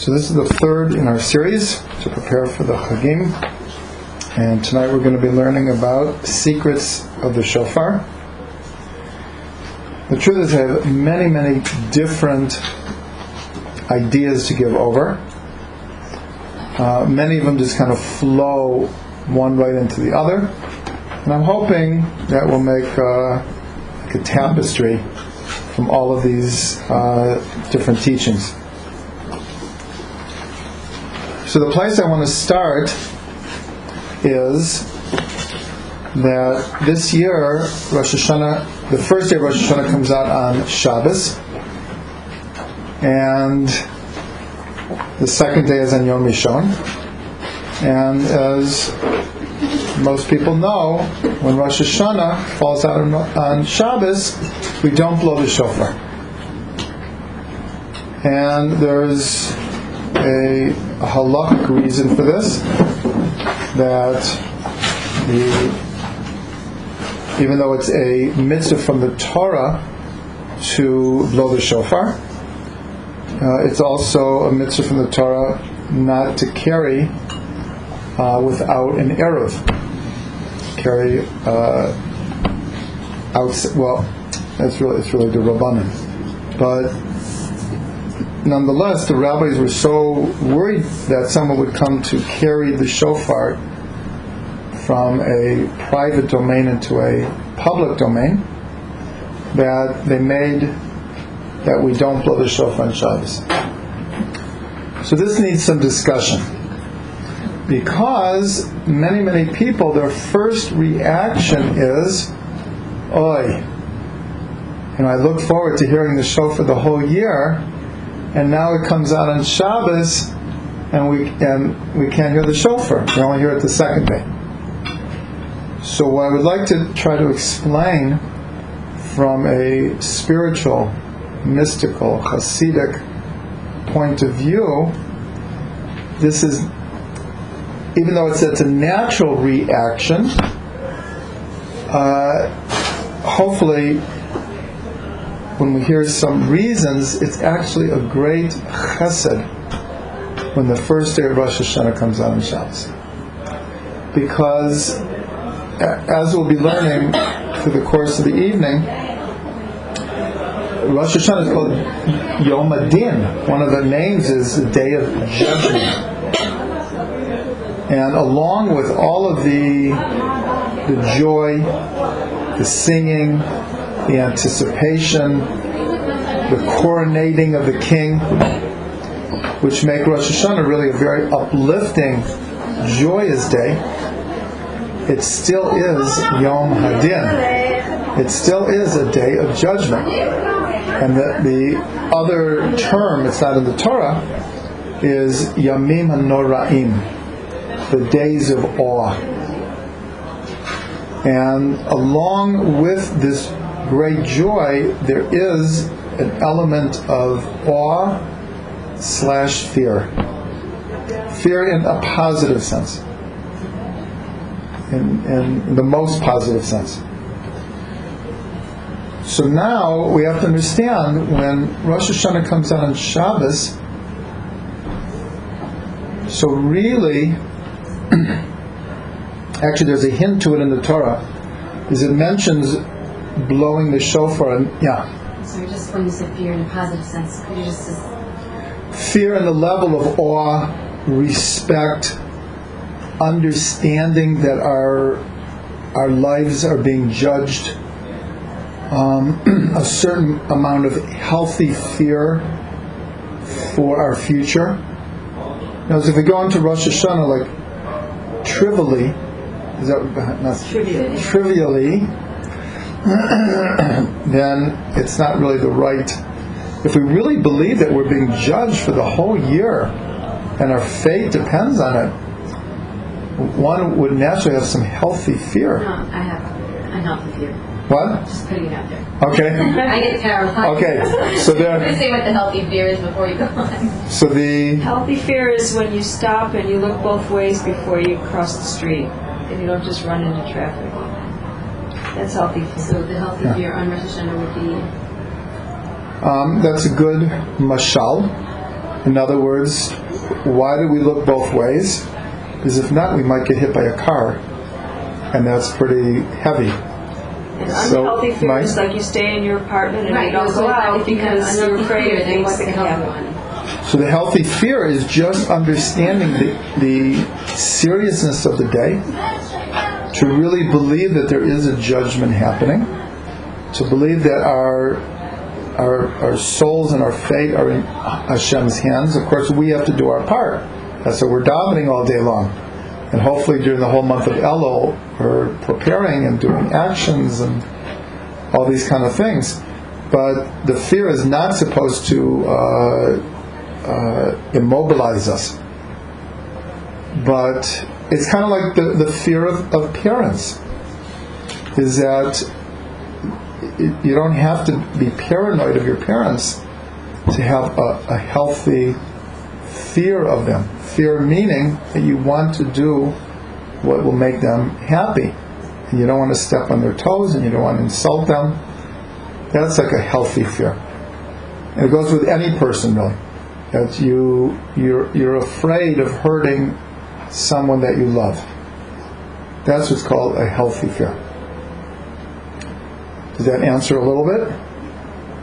So this is the third in our series to prepare for the Chagim. And tonight we're going to be learning about secrets of the shofar. The truth is I have many, many different ideas to give over. Uh, many of them just kind of flow one right into the other. And I'm hoping that we'll make uh, like a tapestry from all of these uh, different teachings. So the place I want to start is that this year Rosh Hashanah, the first day of Rosh Hashanah comes out on Shabbos, and the second day is on Yom Rishon. And as most people know, when Rosh Hashanah falls out on, Shabbos, we don't blow the shofar. And there's a, halachic reason for this that the, even though it's a mitzvah from the Torah to blow the shofar, uh, it's also a mitzvah from the Torah not to carry uh, without an eruv. Carry uh, out. Well, that's really it's really the rabbanim, but nonetheless, the rabbis were so worried that someone would come to carry the shofar from a private domain into a public domain that they made that we don't blow the shofar on Shabbos. So this needs some discussion because many, many people, their first reaction is, "Oi." And I look forward to hearing the shofar the whole year, and now it comes out on Shabbos, and we and we can't hear the shofar. We only hear it the second day. So what I would like to try to explain from a spiritual, mystical, Hasidic point of view, this is even though it's, it's a natural reaction, uh, hopefully when we hear some reasons, it's actually a great chesed when the first day of Rosh Hashanah comes out on Shabbos. Because, as we'll be learning through the course of the evening, Rosh Hashanah is called Yom Hadin. One of the names is the Day of Judgment. And along with all of the, the joy, the singing, the anticipation, the coronating of the king, which make Rosh Hashanah really a very uplifting, joyous day, it still is Yom Hadin. It still is a day of judgment. And the, the other term, it's not in the Torah, is Yamim HaNoraim, the days of awe. And along with this great joy, there is an element of awe slash fear. Fear in a positive sense, in, in the most positive sense. So now we have to understand when Rosh Hashanah comes out on Shabbos, so really, actually there's a hint to it in the Torah, is it mentions blowing the shofar, and yeah. So just when you said fear in a positive sense, could you just, just fear in the level of awe, respect, understanding that our our lives are being judged, um, a certain amount of healthy fear for our future. Now, if we go into Rosh Hashanah like trivially, is that not Trivially. trivially then it's not really the right. If we really believe that we're being judged for the whole year and our fate depends on it, one would naturally have some healthy fear. no, fear. I have unhealthy fear. What? Just putting it out there. Okay. I get terrified. Okay, so there- Just say what the healthy fear is before you go on. So the Healthy fear is when you stop and you look both ways before you cross the street, and you don't just run into traffic. That's healthy. So the healthy Yeah. fear on Rosh Hashanah would be um, that's a good mashal. In other words, why do we look both ways? Because if not, we might get hit by a car, and that's pretty heavy. And So, unhealthy fear Mike? is like you stay in your apartment and you don't go out if because you're afraid fear, of then things that the can healthy happen. one? So the healthy fear is just understanding the, the seriousness of the day, to really believe that there is a judgment happening, to believe that our our, our souls and our fate are in Hashem's hands. Of course, we have to do our part. That's what we're davening all day long. And hopefully during the whole month of Elul, we're preparing and doing actions and all these kind of things. But the fear is not supposed to uh, uh, immobilize us. But it's kind of like the, the fear of, of parents, is that you don't have to be paranoid of your parents to have a, a healthy fear of them. Fear meaning that you want to do what will make them happy. And you don't want to step on their toes and you don't want to insult them. That's like a healthy fear. And it goes with any person really. That you you're you're afraid of hurting someone that you love. That's what's called a healthy fear. Does that answer a little bit?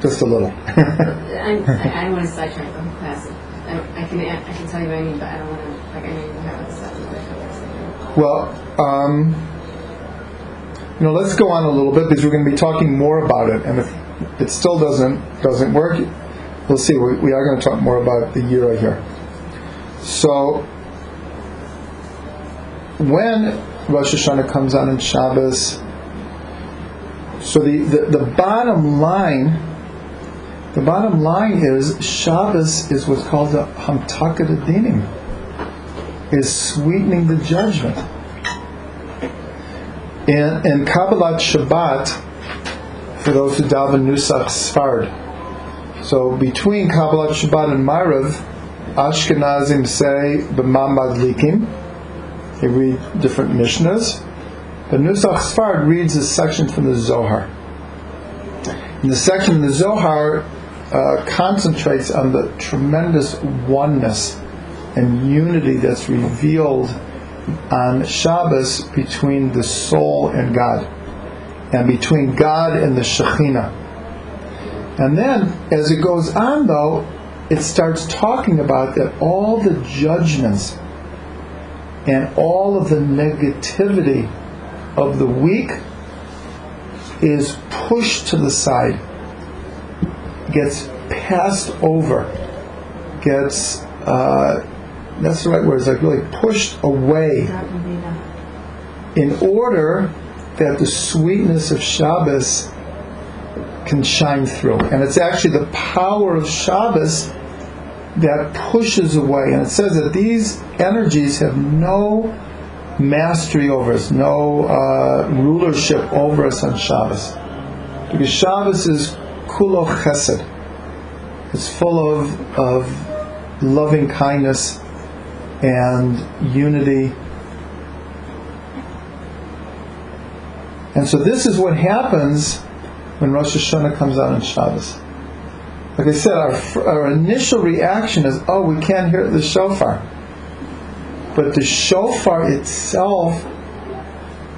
Just a little. I'm, I, I don't want to sidetrack the whole class. I, I can I can tell you what I mean, but I don't want to. Like I know you have stuff. well, um, you know, let's go on a little bit because we're going to be talking more about it, and if it still doesn't doesn't work, we'll see. We, we are going to talk more about the year here. So, when Rosh Hashanah comes on in Shabbos, so the, the, the bottom line, the bottom line is Shabbos is what's called the Hamtakat Dinim, is sweetening the judgment. In, in Kabbalat Shabbat, for those who daven Nusach Sfard, so between Kabbalat Shabbat and Maariv, Ashkenazim say Bameh Madlikin. They read different Mishnahs. But Nusach Sfard reads a section from the Zohar. And the section in the Zohar uh, concentrates on the tremendous oneness and unity that's revealed on Shabbos between the soul and God, and between God and the Shekhinah. And then, as it goes on, though, it starts talking about that all the judgments and all of the negativity of the week is pushed to the side, gets passed over, gets, uh, that's the right word, it's like really pushed away in order that the sweetness of Shabbos can shine through. And it's actually the power of Shabbos that pushes away. And it says that these energies have no mastery over us, no uh, rulership over us on Shabbos. Because Shabbos is kulo chesed. It's full of, of loving kindness and unity. And so this is what happens when Rosh Hashanah comes out on Shabbos. Like I said, our, our initial reaction is, oh, we can't hear the shofar. But the shofar itself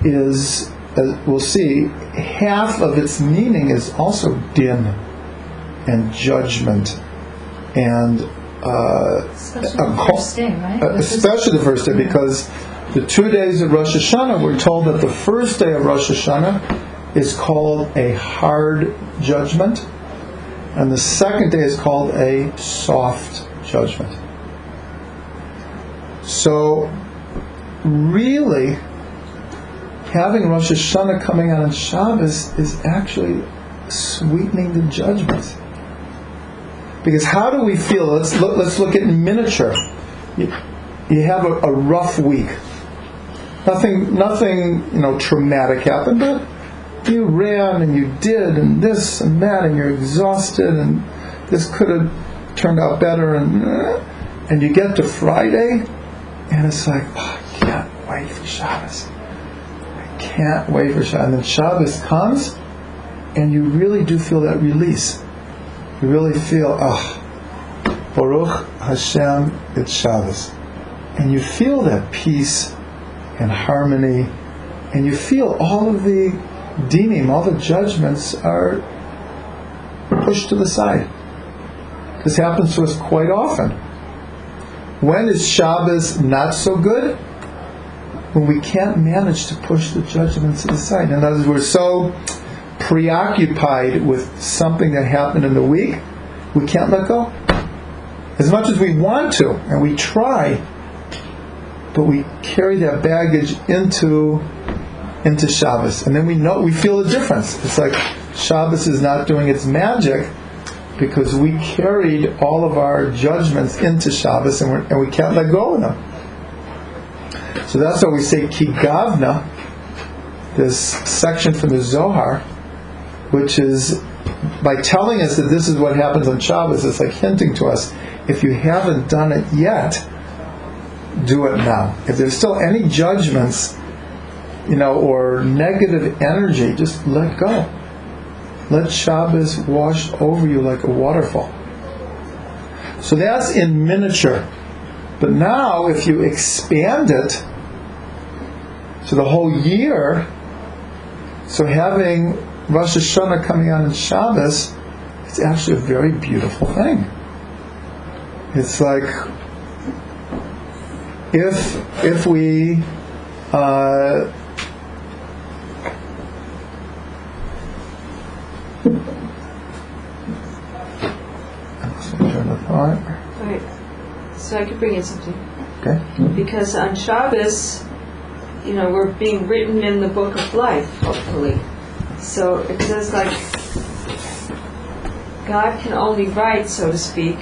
is, as we'll see, half of its meaning is also din and judgment and uh, Especially the first day, right? uh, especially the first day, because the two days of Rosh Hashanah, we're told that the first day of Rosh Hashanah is called a hard judgment, and the second day is called a soft judgment. So, really, having Rosh Hashanah coming out on Shabbos is actually sweetening the judgments. Because how do we feel? Let's look, let's look at miniature. You, you have a, a rough week. Nothing, nothing, you know, traumatic happened, but you ran and you did and this and that, and you're exhausted, and this could have turned out better, and uh, and you get to Friday, and it's like, oh, I can't wait for Shabbos. I can't wait for Shabbos. And then Shabbos comes, and you really do feel that release. You really feel, oh, Baruch Hashem it's Shabbos. And you feel that peace and harmony, and you feel all of the dinim, all the judgments are pushed to the side. This happens to us quite often. When is Shabbos not so good? When we can't manage to push the judgments to the side. In other words, we're so preoccupied with something that happened in the week, we can't let go. As much as we want to, and we try, but we carry that baggage into into Shabbos, and then we know we feel the difference. It's like Shabbos is not doing its magic because we carried all of our judgments into Shabbos, and, and we can't let go of them. So that's why we say Kigavna, this section from the Zohar, which is by telling us that this is what happens on Shabbos, it's like hinting to us if you haven't done it yet, do it now. If there's still any judgments, you know, or negative energy, just let go. Let Shabbos wash over you like a waterfall. So that's in miniature. But now, if you expand it to the whole year, so having Rosh Hashanah coming on in Shabbos, it's actually a very beautiful thing. It's like if if we uh, train of thought. Right. So I could bring in something. Okay. Mm-hmm. Because on Shabbos, you know, we're being written in the book of life, hopefully. So it says like God can only write, so to speak,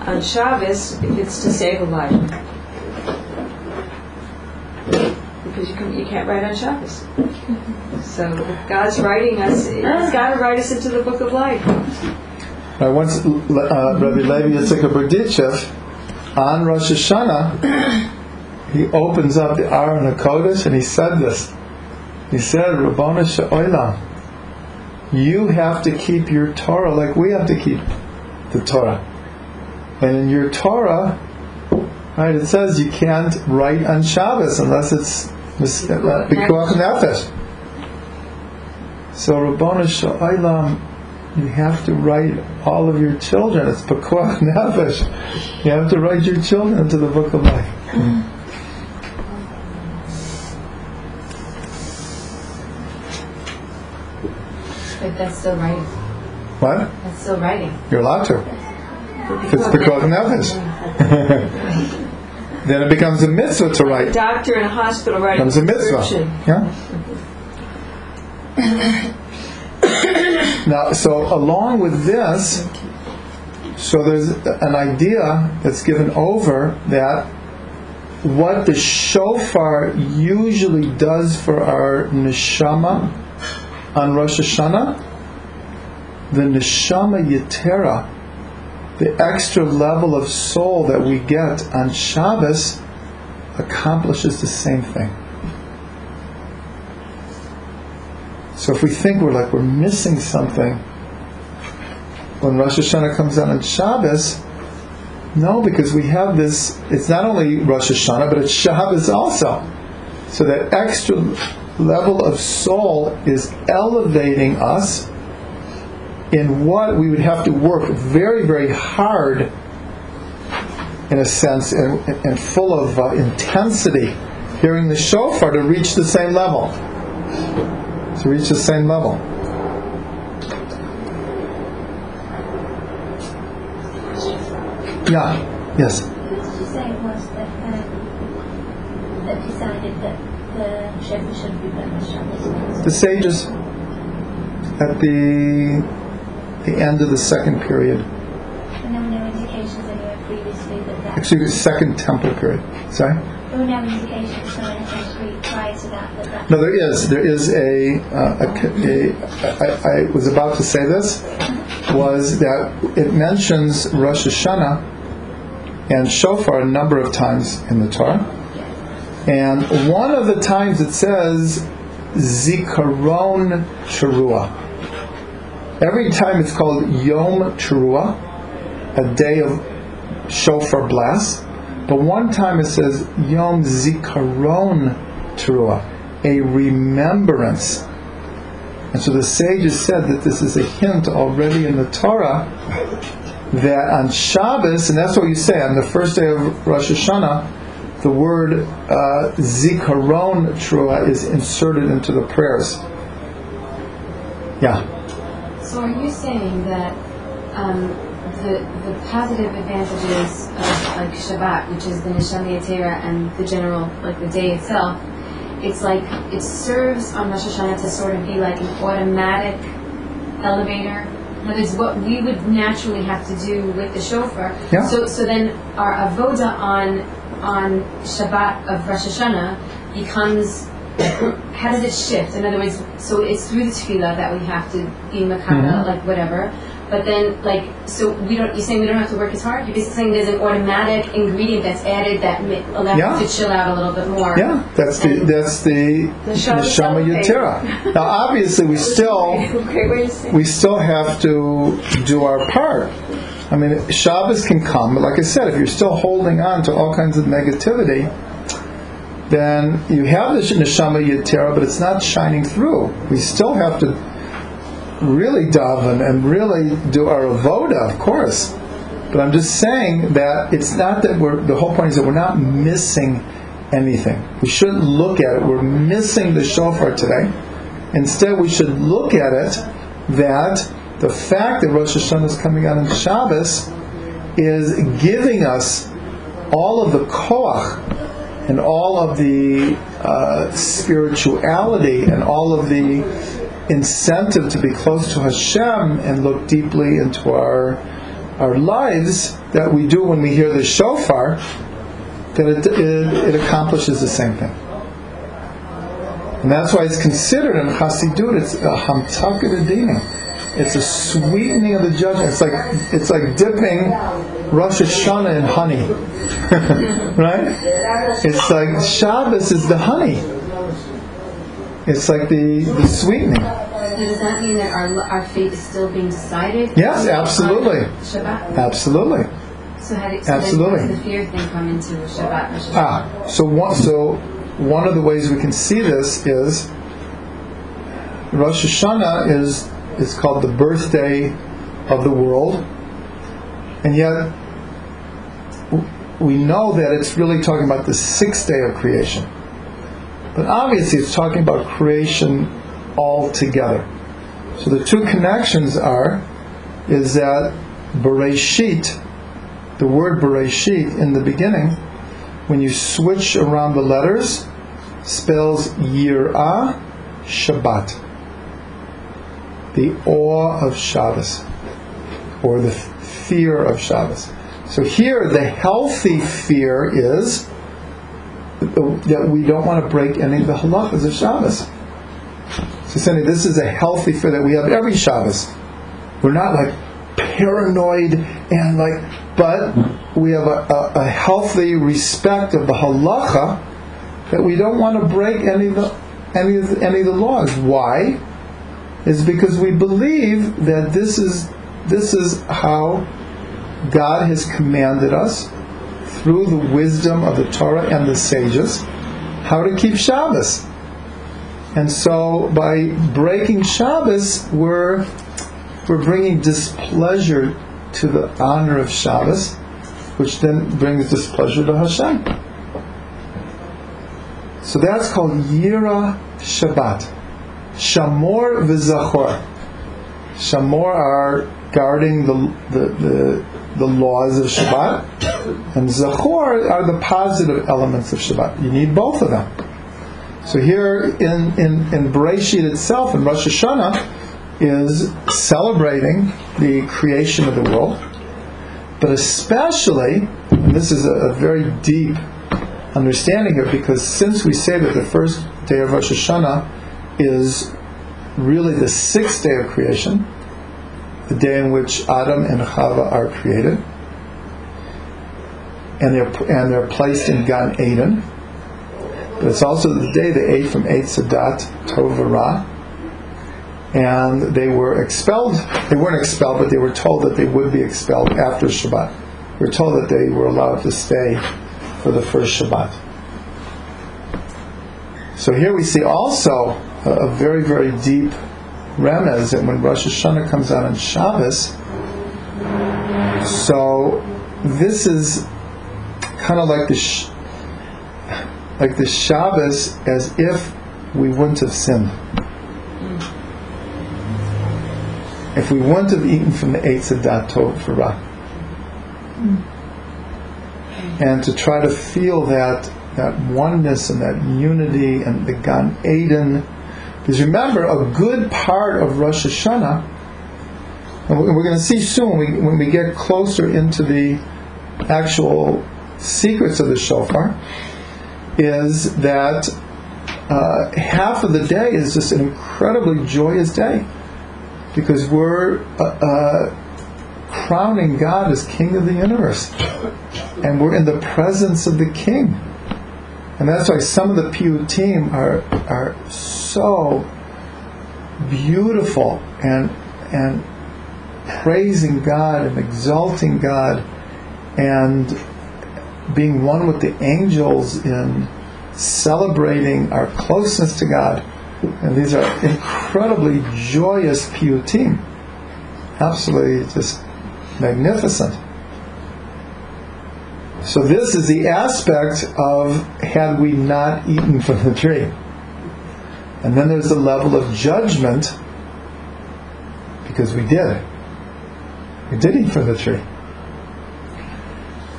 on Shabbos if it's to save a life. Because you, can, you can't write on Shabbos. Mm-hmm. So if God's writing us, He's got to write us into the book of life. I once, uh, Rabbi Levi Yitzchak Berdichev, on Rosh Hashanah, he opens up the Aron HaKodesh and he said this. He said, Rabbana Sha'olam, you have to keep your Torah like we have to keep the Torah. And in your Torah, right, it says you can't write on Shabbos unless it's uh, Pikuach Nefesh. So Rabbana Sha'olam, you have to write all of your children. It's Pekuach Nefesh. You have to write your children into the book of life. But that's still writing. What? That's still writing. You're allowed to. If it's Pekuach Nefesh. then it becomes a mitzvah to write. Doctor in a hospital It writing becomes a mitzvah. Yeah. now, so along with this, so there's an idea that's given over that what the shofar usually does for our neshama on Rosh Hashanah, the neshama yetera, the extra level of soul that we get on Shabbos, accomplishes the same thing. So if we think we're like we're missing something when Rosh Hashanah comes out on Shabbos, no, because we have this. It's not only Rosh Hashanah, but it's Shabbos also. So that extra level of soul is elevating us in what we would have to work very, very hard, in a sense, and, and full of uh, intensity, hearing the shofar to reach the same level. To reach the same level. Yeah. Yes. What did you say was that, um, that decided that the shofar should be The sages at the the end of the second period, And there were no indications anywhere previously that that... excuse me, second temple period. Sorry. There were no indications from anything pre- prior to that that that... No, there is. There is a. Uh, a, a I, I was about to say this. Was that it mentions Rosh Hashanah and Shofar a number of times in the Torah, and one of the times it says Zikaron Teruah. Every time it's called Yom Teruah, a day of shofar blast, but one time it says Yom Zikaron Teruah, a remembrance. And so the sages said that this is a hint already in the Torah that on Shabbos, and that's what you say, on the first day of Rosh Hashanah, the word uh, Zikaron Teruah is inserted into the prayers. Yeah. So are you saying that um, the the positive advantages of like Shabbat, which is the Neshama Yetera and the general like the day itself, it's like it serves on Rosh Hashanah to sort of be like an automatic elevator. In other words, what we would naturally have to do with the shofar. Yeah. So so then our avoda on on Shabbat of Rosh Hashanah becomes how does it shift? In other words, so it's through the tefillah that we have to be makara, Mhm. like whatever. But then, like, so we don't. You're saying we don't have to work as hard. You're basically saying there's an automatic ingredient that's added that ma- allows Yeah. you to chill out a little bit more. Yeah, that's the that's the The neshama elevator. yetera. Now, obviously, we still Great way to say. it. we still have to do our part. I mean, Shabbos can come, but like I said, if you're still holding on to all kinds of negativity, then you have the neshama yetera, but it's not shining through. We still have to really daven and really do our avoda, of course. But I'm just saying that it's not that we're. The whole point is that we're not missing anything. We shouldn't look at it. We're missing the shofar today. Instead, we should look at it that the fact that Rosh Hashanah is coming out on Shabbos is giving us all of the koach and all of the uh, spirituality and all of the incentive to be close to Hashem and look deeply into our our lives that we do when we hear the shofar, that it, it, it accomplishes the same thing. And that's why it's considered in Chassidut, it's a hamtakid adina. It's a sweetening of the judgment. It's like it's like dipping Rosh Hashanah in honey, right? It's like Shabbos is the honey. It's like the, the sweetening. So does that mean that our our fate is still being decided? Yes, absolutely. Shabbat. Absolutely. So how do, so Absolutely. The fear thing come into Shabbat? Ah, so one, so one of the ways we can see this is Rosh Hashanah is is called the birthday of the world, and yet we know that it's really talking about the sixth day of creation. But obviously, it's talking about creation altogether. So the two connections are is that Bereshit, the word Bereshit in the beginning, when you switch around the letters, spells Yirah Shabbat. The awe of Shabbos, or the fear of Shabbos. So here, the healthy fear is that we don't want to break any of the halachas of Shabbos. So, Cindy, this is a healthy fear that we have every Shabbos. We're not like paranoid and like, but we have a, a, a healthy respect of the halacha that we don't want to break any of the any of the, any of the laws. Why? Is because we believe that this is this is how God has commanded us through the wisdom of the Torah and the sages how to keep Shabbos. And so by breaking Shabbos, we're we're bringing displeasure to the honor of Shabbos, which then brings displeasure to Hashem. So that's called Yira Shabbat. Shamor v'Zachor. Shamor are guarding the, the, the, the laws of Shabbat, and Zachor are the positive elements of Shabbat. You need both of them. So here in, in, in Bereshit itself, in Rosh Hashanah, is celebrating the creation of the world, but especially, and this is a, a very deep understanding here, because since we say that the first day of Rosh Hashanah is really the sixth day of creation, the day in which Adam and Chava are created, and they're and they're placed in Gan Eden. But it's also the day they ate from Eitz Sadat Tov Ra, and they were expelled. They weren't expelled, but they were told that they would be expelled after Shabbat. They were told that they were allowed to stay for the first Shabbat. So here we see also a, a very, very deep remez that when Rosh Hashanah comes out on Shabbos, so this is kind of like the sh- like the Shabbos as if we wouldn't have sinned. If we wouldn't have eaten from the Eitz Adat Tov for Ra. And to try to feel that that oneness and that unity and the Gan Eden. Because remember, a good part of Rosh Hashanah, and we're going to see soon when we, get closer into the actual secrets of the shofar, is that uh, half of the day is just an incredibly joyous day. Because we're uh, uh, crowning God as King of the universe, and we're in the presence of the King, and that's why some of the piyutim are are so beautiful and and praising God and exalting God and being one with the angels in celebrating our closeness to God. And these are incredibly joyous piyutim. Absolutely just magnificent. So this is the aspect of had we not eaten from the tree. And then there's the level of judgment because we did. We did eat from the tree.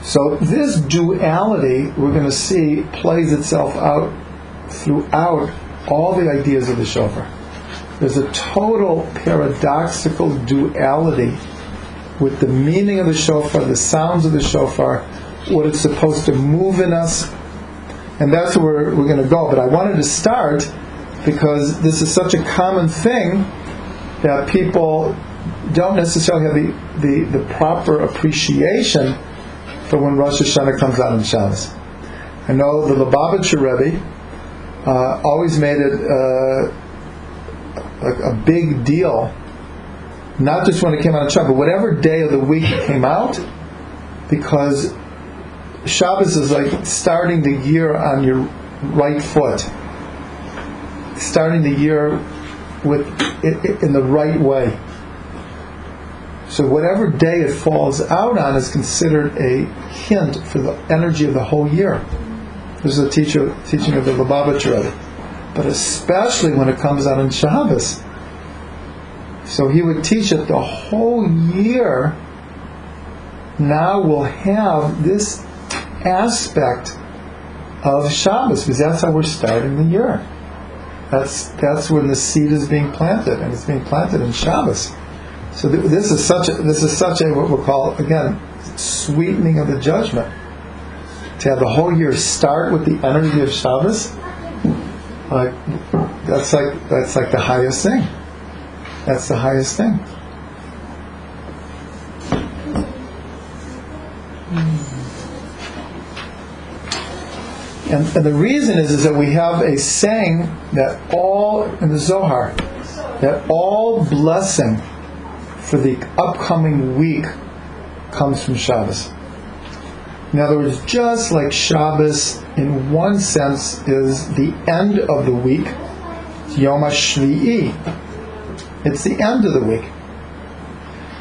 So this duality we're going to see plays itself out throughout all the ideas of the shofar. There's a total paradoxical duality with the meaning of the shofar, the sounds of the shofar, what it's supposed to move in us, and that's where we're going to go. But I wanted to start because this is such a common thing that people don't necessarily have the, the, the proper appreciation for when Rosh Hashanah comes out on Shabbos. I know the Lubavitcher Rebbe uh, always made it uh, a, a big deal, not just when it came out on Shabbos, but whatever day of the week it came out, because Shabbos is like starting the year on your right foot, starting the year with in the right way. So whatever day it falls out on is considered a hint for the energy of the whole year. This is a teacher teaching of the Lubavitcher. But especially when it comes out on Shabbos. So he would teach it the whole year. Now we'll have this aspect of Shabbos because that's how we're starting the year. That's that's when the seed is being planted, and it's being planted in Shabbos. So th- this is such a, this is such a what we'll call again sweetening of the judgment. To have the whole year start with the energy of Shabbos, like that's like that's like the highest thing. That's the highest thing. And, and the reason is, is that we have a saying that all in the Zohar that all blessing for the upcoming week comes from Shabbos. In other words, just like Shabbos, in one sense, is the end of the week, Yom HaShvi'i. It's the end of the week.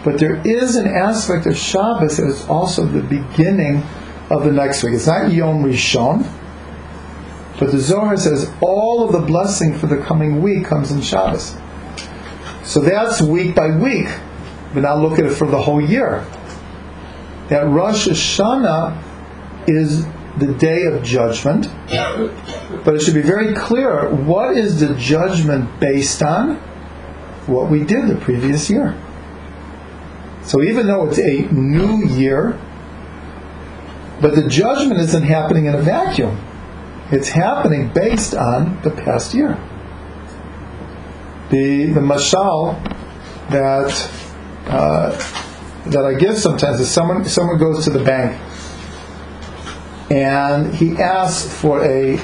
But there is an aspect of Shabbos that is also the beginning of the next week. It's not Yom Rishon, but the Zohar says all of the blessing for the coming week comes in Shabbos. So that's week by week. But now look at it for the whole year. That Rosh Hashanah is the day of judgment. But it should be very clear what is the judgment based on? What we did the previous year. So even though it's a new year, but the judgment isn't happening in a vacuum. It's happening based on the past year. The the mashal that uh, that I give sometimes is someone someone goes to the bank and he asks for a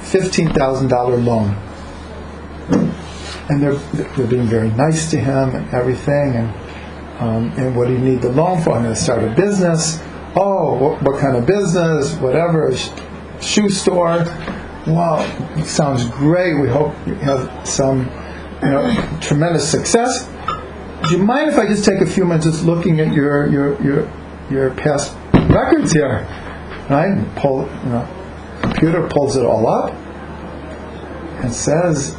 fifteen thousand dollar loan. and they're they're being very nice to him and everything, and um, and what do you need the loan for? I'm going to start a business. Oh, what, what kind of business? Whatever, shoe store. Wow, sounds great. We hope you have some, you know, tremendous success. Do you mind if I just take a few minutes just looking at your your your your past records here? Right? Pull, you know, computer pulls it all up and says,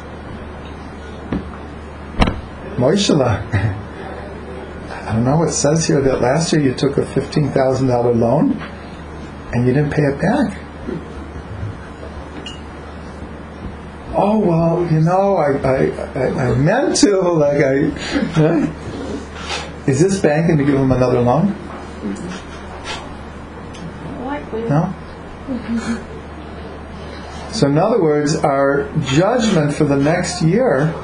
Moishela, I don't know, what it says here that last year you took a $15,000 loan and you didn't pay it back. Oh, well, you know, I, I, I, I meant to, like, I. Huh? Is this bank going to give him another loan? No? So, in other words, our judgment for the next year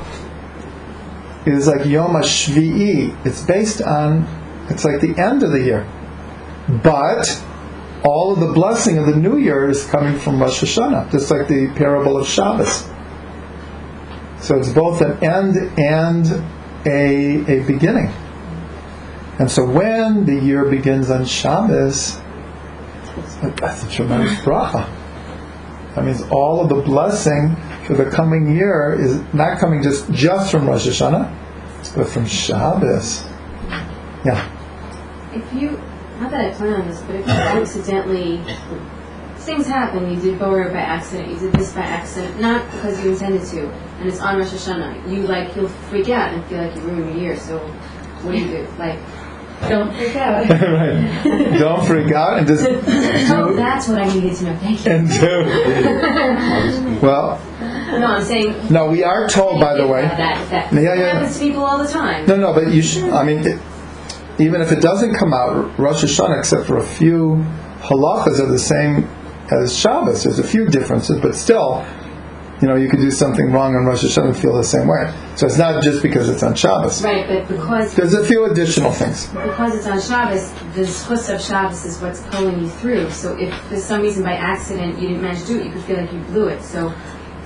is like Yom HaShvi'i. It's based on, it's like the end of the year. But all of the blessing of the new year is coming from Rosh Hashanah, just like the parable of Shabbos. So it's both an end and a, a beginning. And so when the year begins on Shabbos, that's a tremendous bracha. That means all of the blessing for the coming year is not coming just, just from Rosh Hashanah, but from Shabbos. Yeah. If you, not that I plan on this, but if you accidentally, things happen, you did Borer by accident, you did this by accident, not because you intended to, and it's on Rosh Hashanah, you like, you'll freak out and feel like you ruined your year, so what do you do? Like, don't freak out. right. Don't freak out and just oh, that's what I needed to know, thank you. and do. Well, No, I'm saying. no, we are told, by the way. That, that Yeah, yeah, yeah. happens to people all the time. No, no, but you should. I mean, it, even if it doesn't come out Rosh Hashanah, except for a few halachas are the same as Shabbos. There's a few differences, but still, you know, you could do something wrong on Rosh Hashanah and feel the same way. So it's not just because it's on Shabbos. Right, but because There's a few additional things. because it's on Shabbos, the zchus of Shabbos is what's pulling you through. So if for some reason by accident you didn't manage to do it, you could feel like you blew it. So,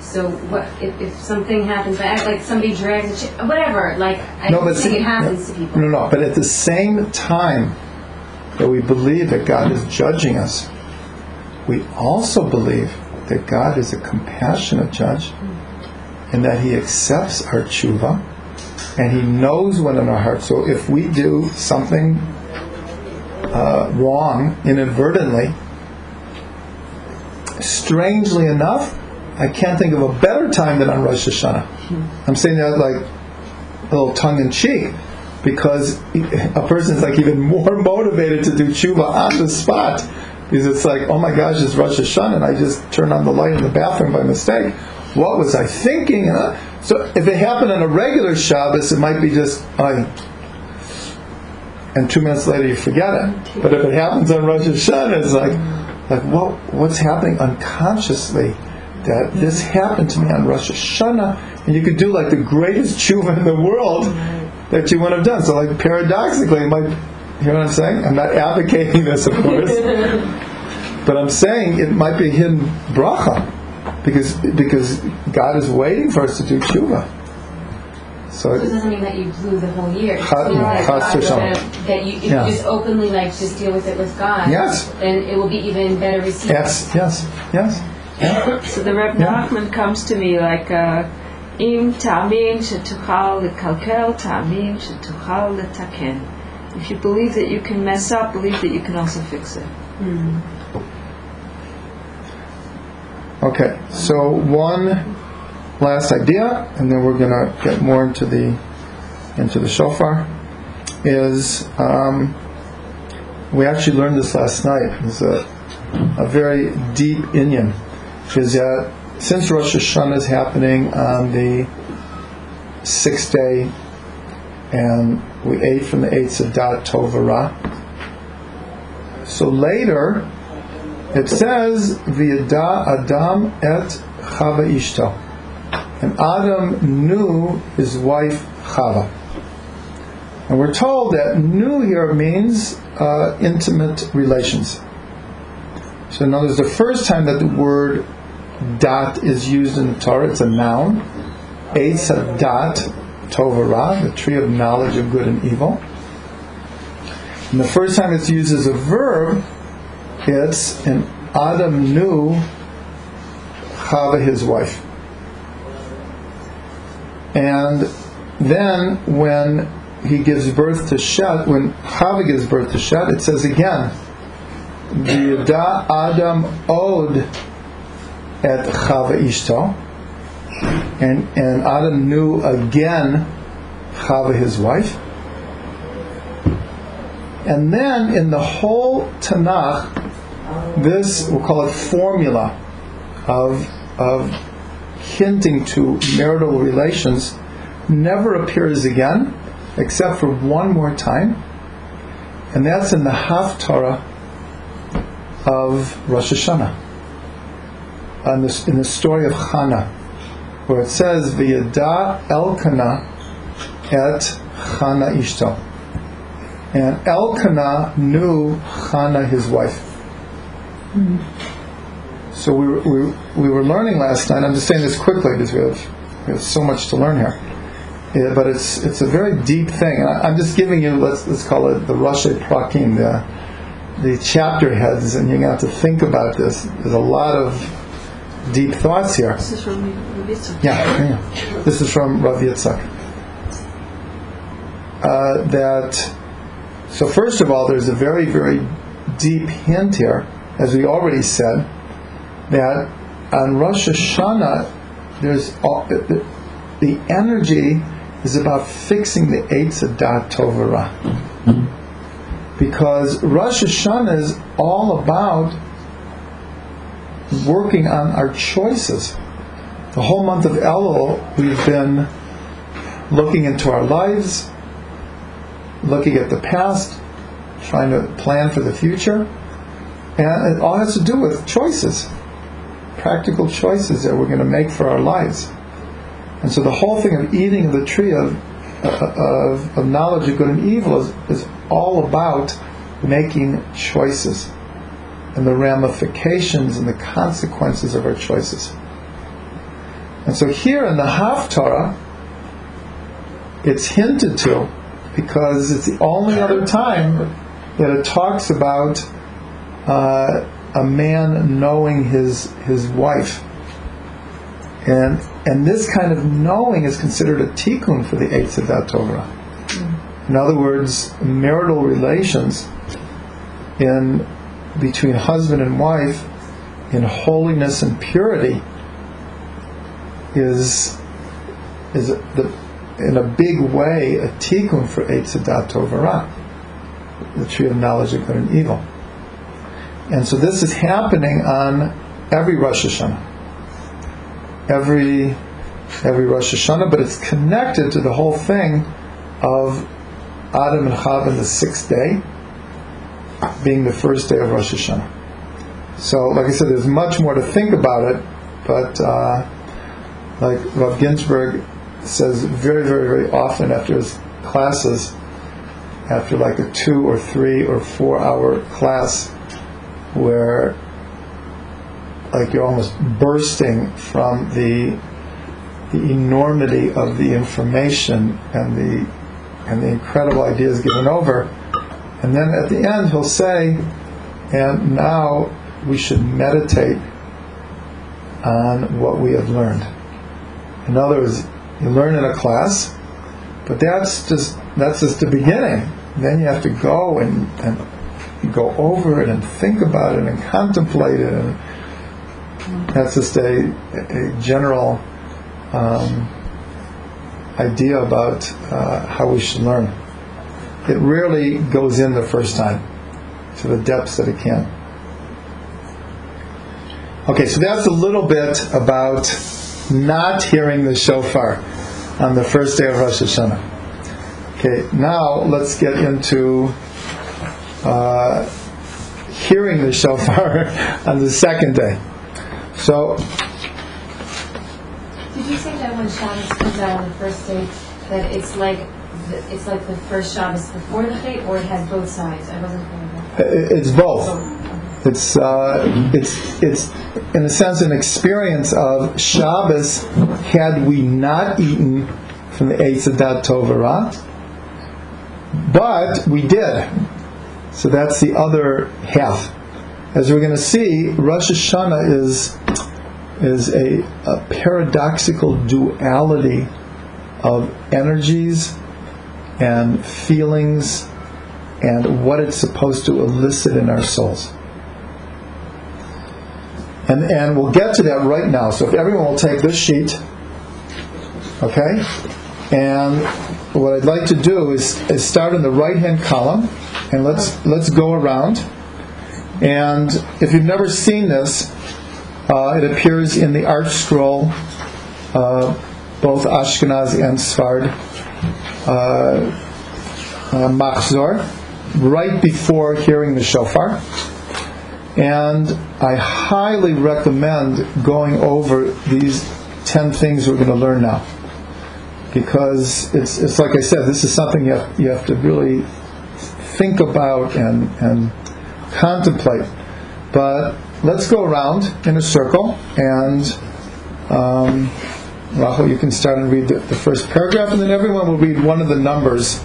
so what if, if something happens by like somebody drags a chi- whatever? Like I No, don't but think see- it happens to people. No, no, but at the same time that we believe that God is judging us, we also believe that God is a compassionate judge and that He accepts our tshuva and He knows what in our heart. So if we do something uh, wrong inadvertently, strangely enough, I can't think of a better time than on Rosh Hashanah. I'm saying that like a little tongue in cheek because a person is like even more motivated to do tshuva on the spot because it's like, oh my gosh, it's Rosh Hashanah and I just turned on the light in the bathroom by mistake. What was I thinking? Uh, So if it happened on a regular Shabbos, it might be just, I, and two minutes later you forget it. But if it happens on Rosh Hashanah, it's like, like what, what's happening unconsciously? That this happened to me on Rosh Hashanah, and you could do like the greatest tshuva in the world that you wouldn't have done. So, like paradoxically, it might. You know what I'm saying? I'm not advocating this, of course, But I'm saying it might be hidden bracha because because God is waiting for us to do tshuva. So, so it doesn't mean that you blew the whole year. Chad, you know, like that, that you, if yeah. you just openly like just deal with it with God, yes. then it will be even better received. Yes, yes, yes. Yeah. So the Reb yeah. Nachman comes to me like, uh, "Im tamim shetuchal lekalkel, tamim shetuchal letaken." If you believe that you can mess up, believe that you can also fix it. Mm. Okay, so one last idea, and then we're going to get more into the into the shofar. Is um, we actually learned this last night. It's a a very deep Inyan. Is that since Rosh Hashanah is happening on the sixth day, and we ate from the eights of Dat Tovara. So later, it says, V'yada Adam et Chava Ishto. And Adam knew his wife Chava. And we're told that knew here means uh, intimate relations. So other words, the first time that the word dat is used in the Torah, it's a noun. Eitz dat Tovara, the tree of knowledge of good and evil. And the first time it's used as a verb, it's in Adam knew Chava his wife. And then when he gives birth to Shet, when Chava gives birth to Shet, it says again, V'yada Adam od et Chava Ishto. And, and Adam knew again Chava his wife. And then in the whole Tanakh, this, we'll call it formula of, of hinting to marital relations, never appears again, except for one more time. And that's in the Haftarah of Rosh Hashanah. On this, in the story of Chana, where it says, V'yada Elkanah et Chana Ishto. And Elkanah knew Chana, his wife. So we were, we, we were learning last night. I'm just saying this quickly because we have, we have so much to learn here. Yeah, but it's it's a very deep thing. And I, I'm just giving you let's let's call it the Rosh Prakim, the the chapter heads, and you're going to have to think about this. There's a lot of deep thoughts here. This is from Ravitza. Yeah, yeah. This is from Rav Yitzchak. Uh, that so first of all, there's a very very deep hint here, as we already said, that on Rosh Hashanah there's all, the, the energy is about fixing the Eitz Adat Tovara. Because Rosh Hashanah is all about working on our choices. The whole month of Elul, we've been looking into our lives, looking at the past, trying to plan for the future, and it all has to do with choices, practical choices that we're going to make for our lives. And so the whole thing of eating of the tree of, of, of knowledge of good and evil is, is all about making choices and the ramifications and the consequences of our choices. And so here in the Haftarah, it's hinted to because it's the only other time that it talks about uh, a man knowing his his wife. And and this kind of knowing is considered a tikkun for the Eitz Adat Torah. In other words, marital relations in between husband and wife in holiness and purity is is the, in a big way a tikkun for Eitz Adat Torah, the tree of knowledge of good and evil. And so this is happening on every Rosh Hashanah. Every every Rosh Hashanah, but it's connected to the whole thing of Adam and Chava the sixth day being the first day of Rosh Hashanah. So, like I said, there's much more to think about it, but uh, like Rav Ginsburg says very, very, very often after his classes, after like a two or three or four hour class, where like you're almost bursting from the the enormity of the information and the and the incredible ideas given over. And then at the end he'll say, and now we should meditate on what we have learned. In other words, you learn in a class, but that's just that's just the beginning. Then you have to go and, and go over it and think about it and contemplate it. And that's just a, a general um, idea about uh, how we should learn. It rarely goes in the first time to the depths that it can. Okay, so that's a little bit about not hearing the shofar on the first day of Rosh Hashanah. Okay, now let's get into uh, hearing the shofar on the second day. So, Did you say that when Shabbos comes out on the first day, that it's like the, it's like the first Shabbos before the fate, or it has both sides? I wasn't clear about i- it's both. that. It's uh, it's it's in a sense an experience of Shabbos had we not eaten from the Eitz Adat Tovara, but we did. So that's the other half. As we're going to see, Rosh Hashanah is is a, a paradoxical duality of energies and feelings and what it's supposed to elicit in our souls. And, and we'll get to that right now. So if everyone will take this sheet, okay? And what I'd like to do is, is start in the right-hand column, and let's let's go around. And if you've never seen this, uh, it appears in the Art Scroll, uh, both Ashkenaz and Sfard, uh, uh, Machzor, right before hearing the shofar. And I highly recommend going over these 10 things we're going to learn now. Because it's, it's like I said, this is something you have, you have to really think about and, and contemplate. But let's go around in a circle and um, Rahul, you can start and read the, the first paragraph, and then everyone will read one of the numbers,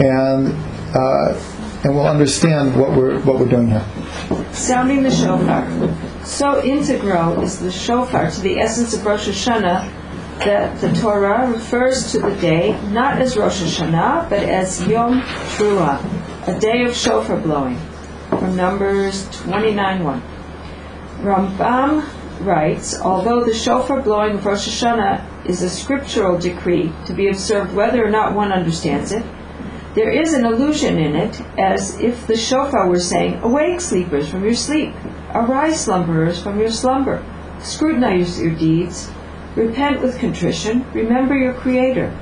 and uh, and we'll understand what we're what we're doing here. Sounding the shofar. So integral is the shofar to the essence of Rosh Hashanah that the Torah refers to the day not as Rosh Hashanah, but as Yom Teruah, a day of shofar blowing, from Numbers 29.1. Rambam writes, although the shofar blowing of Rosh Hashanah is a scriptural decree to be observed whether or not one understands it, there is an illusion in it as if the shofar were saying, Awake, sleepers, from your sleep. Arise, slumberers, from your slumber. Scrutinize your deeds. Repent with contrition. Remember your Creator.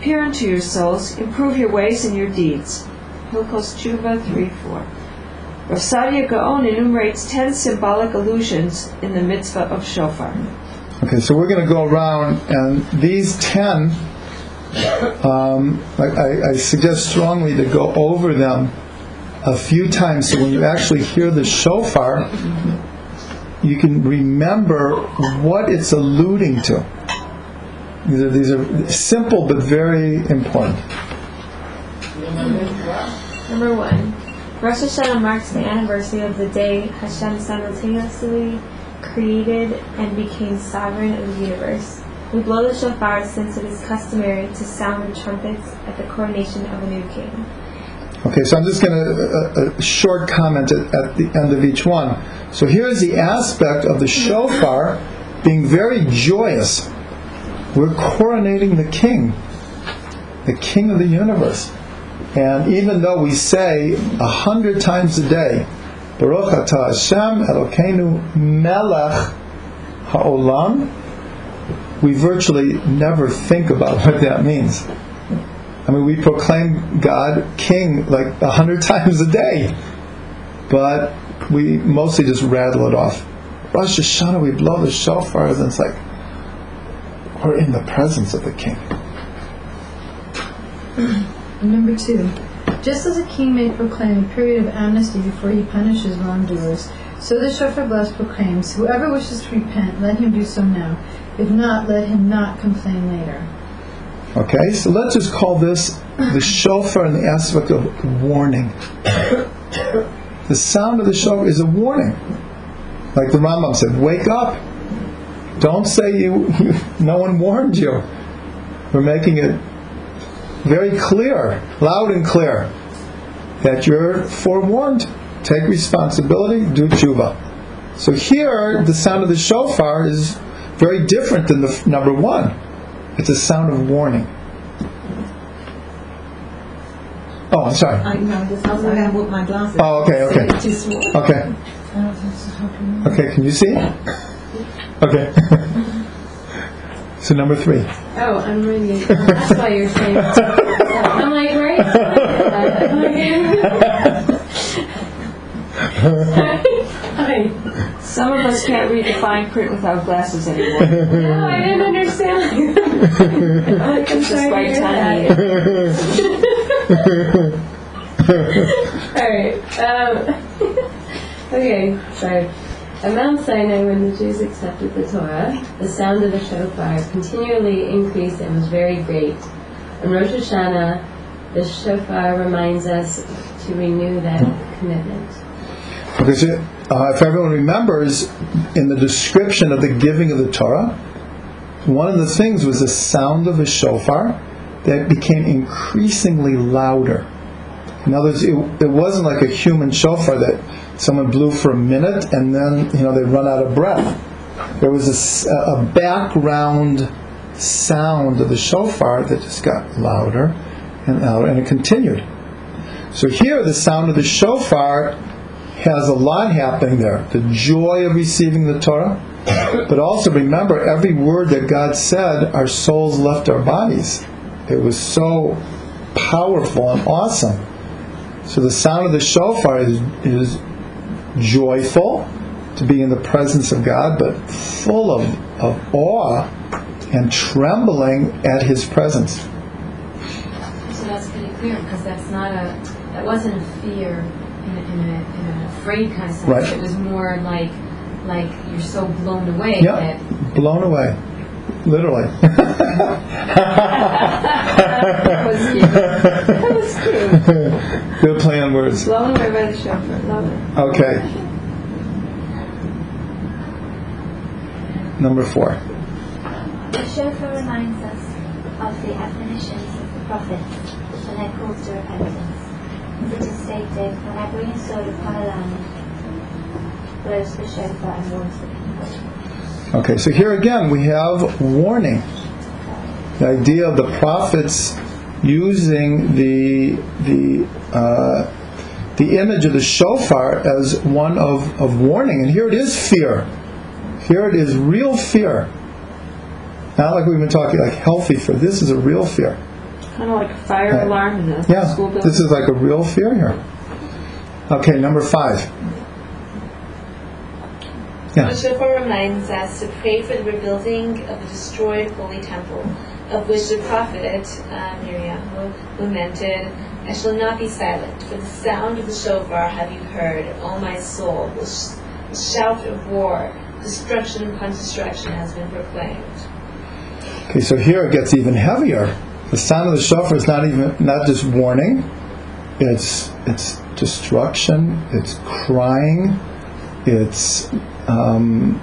Peer into your souls. Improve your ways and your deeds. Hilkos Tshuva 3 4. Rav Gaon enumerates ten symbolic allusions in the mitzvah of shofar. Okay, so we're going to go around, and these ten, um, I, I, I suggest strongly to go over them a few times, so when you actually hear the shofar, you can remember what it's alluding to. These are, these are simple but very important. Number one, Rosh Hashanah marks the anniversary of the day Hashem simultaneously created and became sovereign of the universe. We blow the shofar since it is customary to sound the trumpets at the coronation of a new king. Okay, so I'm just going to a, a uh, uh, short comment at, at the end of each one. So here's the aspect of the shofar being very joyous. We're coronating the king, the king of the universe. And even though we say a hundred times a day, Baruch atah Hashem Elokeinu Melech Ha'olam, we virtually never think about what that means. I mean, we proclaim God King like a hundred times a day, but we mostly just rattle it off. Rosh Hashanah, we blow the shofar, and it's like we're in the presence of the King. Number two, just as a king may proclaim a period of amnesty before he punishes wrongdoers, so the shofar blast proclaims, Whoever wishes to repent, let him do so now. If not, let him not complain later. Okay, so let's just call this the shofar and the aspect of warning. The sound of the shofar is a warning. Like the Rambam said, wake up. Don't say you, no one warned you. We're making it very clear, loud and clear, that you're forewarned. Take responsibility, do tshuva. So here, the sound of the shofar is very different than the number one. It's a sound of warning. Oh, I'm sorry. I know, just I was going to put my glasses. Oh, okay, okay. Okay. Okay, can you see? Okay. so number three. Oh, I'm reading. That's why you're saying. I'm like, right? Hi. Some of us can't read the fine print without glasses anymore. No, I didn't understand. I'm like, I'm It's just sorry quite to hear tiny. that. All right. Um, Okay, so at Mount Sinai, when the Jews accepted the Torah, the sound of the shofar continually increased and was very great. On Rosh Hashanah, the shofar reminds us to renew that commitment. Because it, uh, if everyone remembers, in the description of the giving of the Torah, one of the things was the sound of a shofar that became increasingly louder. In other words, it, it wasn't like a human shofar that someone blew for a minute and then you know they run out of breath. There was a background sound of the shofar that just got louder and louder, and it continued. So here, the sound of the shofar has a lot happening there. The joy of receiving the Torah, but also remember every word that God said, our souls left our bodies. It was so powerful and awesome. So the sound of the shofar is, is joyful to be in the presence of God, but full of, of awe and trembling at His presence. So that's pretty clear because that's not a that wasn't a fear in a, in a, in an afraid kind of sense. Right. It was more like like you're so blown away Yeah, blown away, literally. That was cute. That was cute. Good play on words. Blown away by the shofar. Love it. Okay. Number four. The shofar reminds us of the admonitions of the prophets when they're called to repentance. It is stated, whenever you saw the land, blows the shofar and warns the people. Okay, so here again we have warning. The idea of the prophets using the the uh, the image of the shofar as one of, of warning, and here it is fear. Here it is real fear. Not like we've been talking like healthy fear. This is a real fear. Kind of like a fire Right. alarm in the Yeah, school building. this is like a real fear here. Okay, number five. Yeah. The shofar reminds us to pray for the rebuilding of the destroyed holy temple, of which the prophet uh, Miriam lamented, I shall not be silent, for the sound of the shofar have you heard, O my soul. The, sh- the shout of war, destruction upon destruction has been proclaimed. Okay, so here it gets even heavier. The sound of the shofar is not even not just warning; it's it's destruction, it's crying, it's um,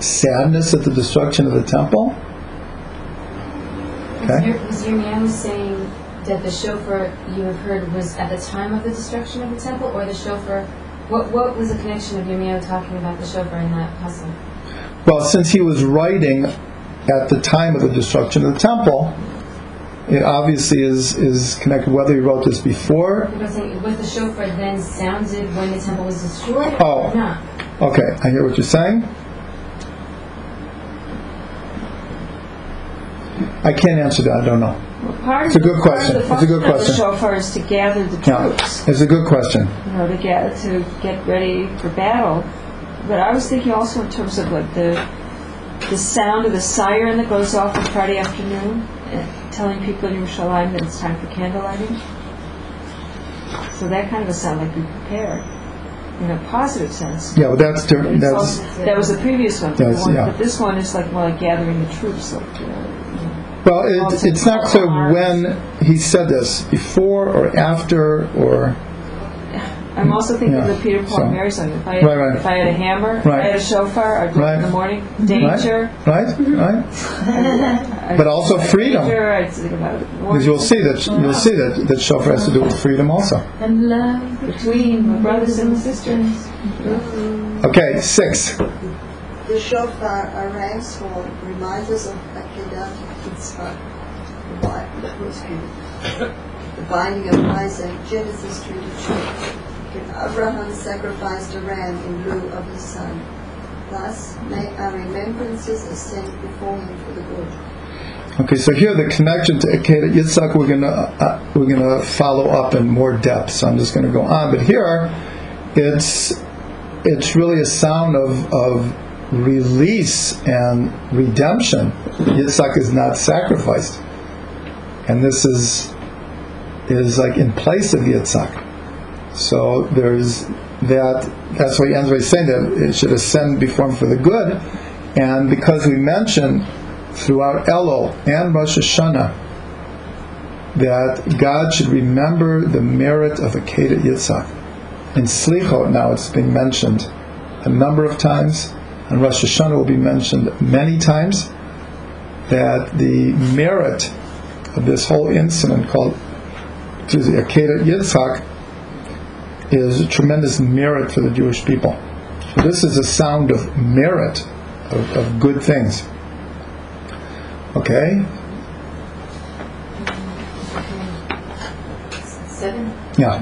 sadness at the destruction of the temple. was, Okay. your, was Yirmiyahu saying that the shofar you have heard was at the time of the destruction of the temple, or the shofar? What what was the connection of Yirmiyahu talking about the shofar in that passage? Well, since he was writing at the time of the destruction of the temple, it obviously is is connected. Whether he wrote this before, was the shofar then sounded when the temple was destroyed, Oh. not? okay, I hear what you're saying. I can't answer that. I don't know. Well, part It's a good question. It's a good question. The shofar is to gather the troops, it's a good question. you know, to get to get ready for battle. But I was thinking also in terms of like the the sound of the siren that goes off on Friday afternoon, telling people in Yerushalayim that it's time for candle lighting. So that kind of a sound like be prepared, in a positive sense. Yeah, but that's different. That's that was the previous one, the one- yeah. but this one is like more like gathering the troops, like you know, well, it, it's not clear when he said this, before or after or I'm also thinking Yeah, of the Peter Paul so- and Mary song. If I, Right, right. if I had a hammer, if I had a shofar, I'd do Right. in the morning. Danger. right, right, I'd- but also freedom, Danger, I'd think about it. because you'll see that you'll see that that shofar has to do with freedom also. And love Between brothers and sisters. Okay, six. The shofar, a ram's horn, reminds us of Akedah Yitzchak, the the binding of Isaac, Genesis 22. Abraham sacrificed a ram in lieu of his son. Thus, may our remembrances ascend before him for the good. Okay, so here the connection to Akedah Yitzhak we're gonna uh, we're gonna follow up in more depth. So I'm just gonna go on, but here it's it's really a sound of of release and redemption. Yitzhak is not sacrificed, and this is is like in place of Yitzhak. So there's that that's why he ends by saying that it should ascend before him for the good. And because we mention throughout Elul and Rosh Hashanah that God should remember the merit of Akedah Yitzhak. In Slichot now it's being mentioned a number of times, and Rosh Hashanah will be mentioned many times, that the merit of this whole incident called excuse Akedah Yitzhak is a tremendous merit for the Jewish people. So this is a sound of merit, of, of good things. Okay? Seven. Yeah.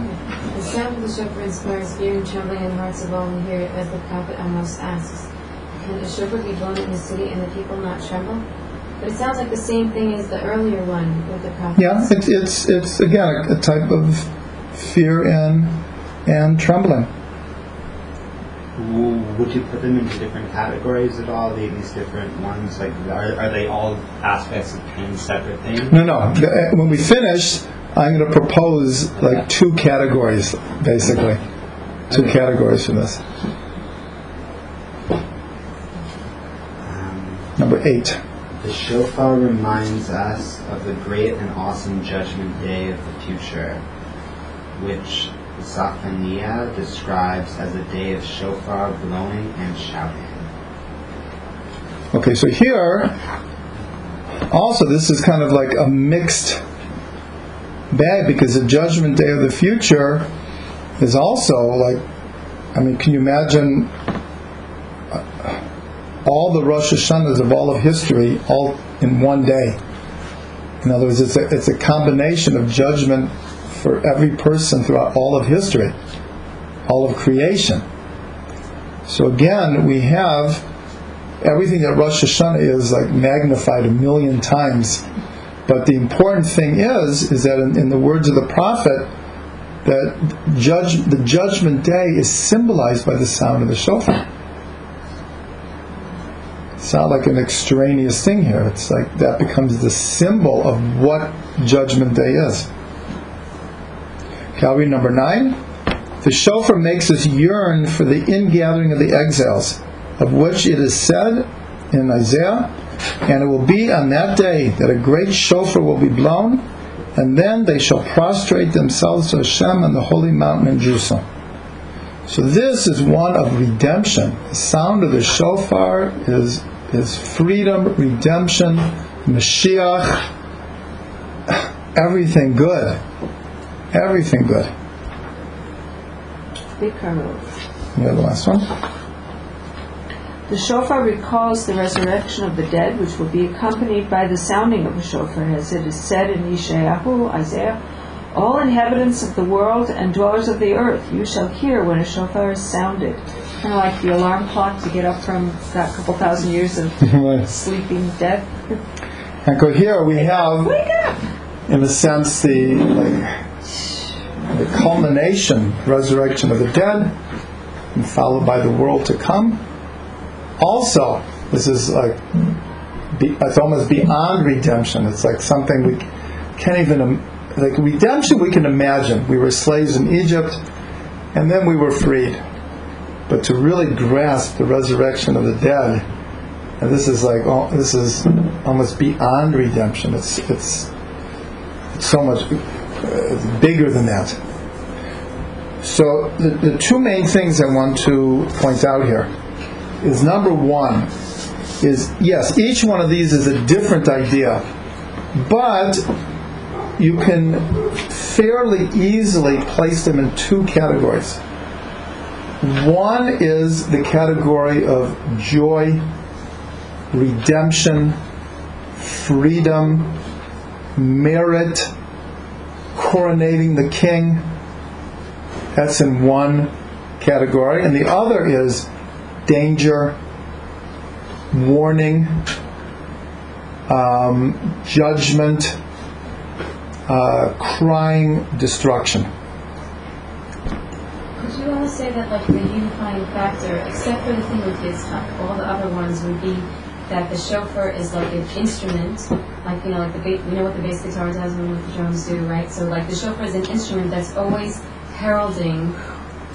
The sound of the shofar inspires fear and trembling in the hearts of all who hear it, as the prophet Amos asks, Can a shofar be blown in the city and the people not tremble? But it sounds like the same thing as the earlier one with the prophet. Yeah, it's, it's, it's again a, a type of fear and, and trembling. Would you put them into different categories at all? These different ones, like are, are they all aspects of ten separate things? No, no. Uh, When we finish, I'm going to propose like two categories, basically. Two categories for this. Um, Number eight. the shofar reminds us of the great and awesome judgment day of the future, which Zephaniah describes as a day of shofar blowing and shouting. Okay, so here, also, this is kind of like a mixed bag because the judgment day of the future is also like, I mean, can you imagine uh, all the Rosh Hashanahs of all of history all in one day? In other words, it's a, it's a combination of judgment for every person throughout all of history, all of creation. So again, we have everything that Rosh Hashanah is like magnified a million times. But the important thing is, is that in, in the words of the prophet, that judge, the judgment day is symbolized by the sound of the shofar. It's not like an extraneous thing here. It's like that becomes the symbol of what judgment day is. Calvary number nine. The shofar makes us yearn for the ingathering of the exiles, of which it is said in Isaiah, and it will be on that day that a great shofar will be blown, and then they shall prostrate themselves to Hashem on the holy mountain in Jerusalem. So this is one of redemption. The sound of the shofar is is freedom, redemption, Mashiach, everything good. Everything good. Bikarov. Have the last one? The shofar recalls the resurrection of the dead, which will be accompanied by the sounding of the shofar, as it is said in Yeshayahu, Isaiah, All inhabitants of the world and dwellers of the earth, you shall hear when a shofar is sounded. Kind of like the alarm clock to get up from that couple thousand years of sleeping death. And go here we have, Wake up! in a sense, the like, the culmination, resurrection of the dead, and followed by the world to come. Also, this is like it's almost beyond redemption. It's like something we can't even like redemption. We can imagine we were slaves in Egypt, and then we were freed. But to really grasp the resurrection of the dead, and this is like oh, this is almost beyond redemption. It's it's, it's so much bigger than that. So the, the two main things I want to point out here is number one is yes, each one of these is a different idea, but you can fairly easily place them in two categories. One is the category of joy, redemption, freedom, merit, coronating the king. That's in one category. And the other is danger, warning, um, judgment, uh, crying, destruction. Could you almost say that like the unifying factor, except for the thing with Yitzchak, all the other ones would be that the shofar is like an instrument, like you know, like the ba- you know what the bass guitar does and what the drums do, right? So like the shofar is an instrument that's always heralding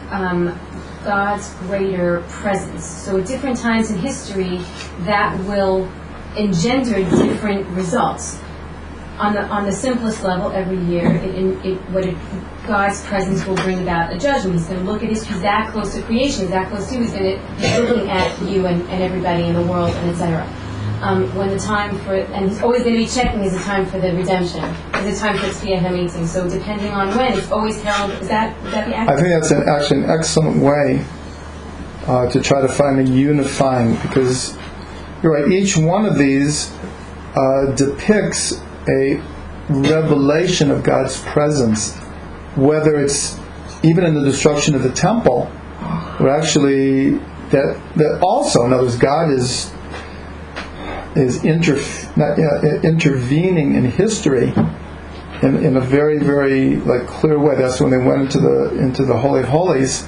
um, God's greater presence. So at different times in history, that will engender different results. On the on the simplest level, every year, it, it, it, what God's presence will bring about a judgment. He's going to look at history. That close to creation. That close to. He's going to he's looking at you and, and everybody in the world and etc. Um, when the time for and he's always going to be checking is the time for the redemption. Is the time for Tzviyah Hamitim. So depending on when, it's always held. Is that is that the I think that's an, actually an excellent way uh, to try to find a unifying because you're right. Each one of these uh, depicts a revelation of God's presence, whether it's even in the destruction of the temple, or actually that that also, in other words, God is is inter, not, yeah, intervening in history in, in a very, very like clear way. That's when they went into the into the holy of holies.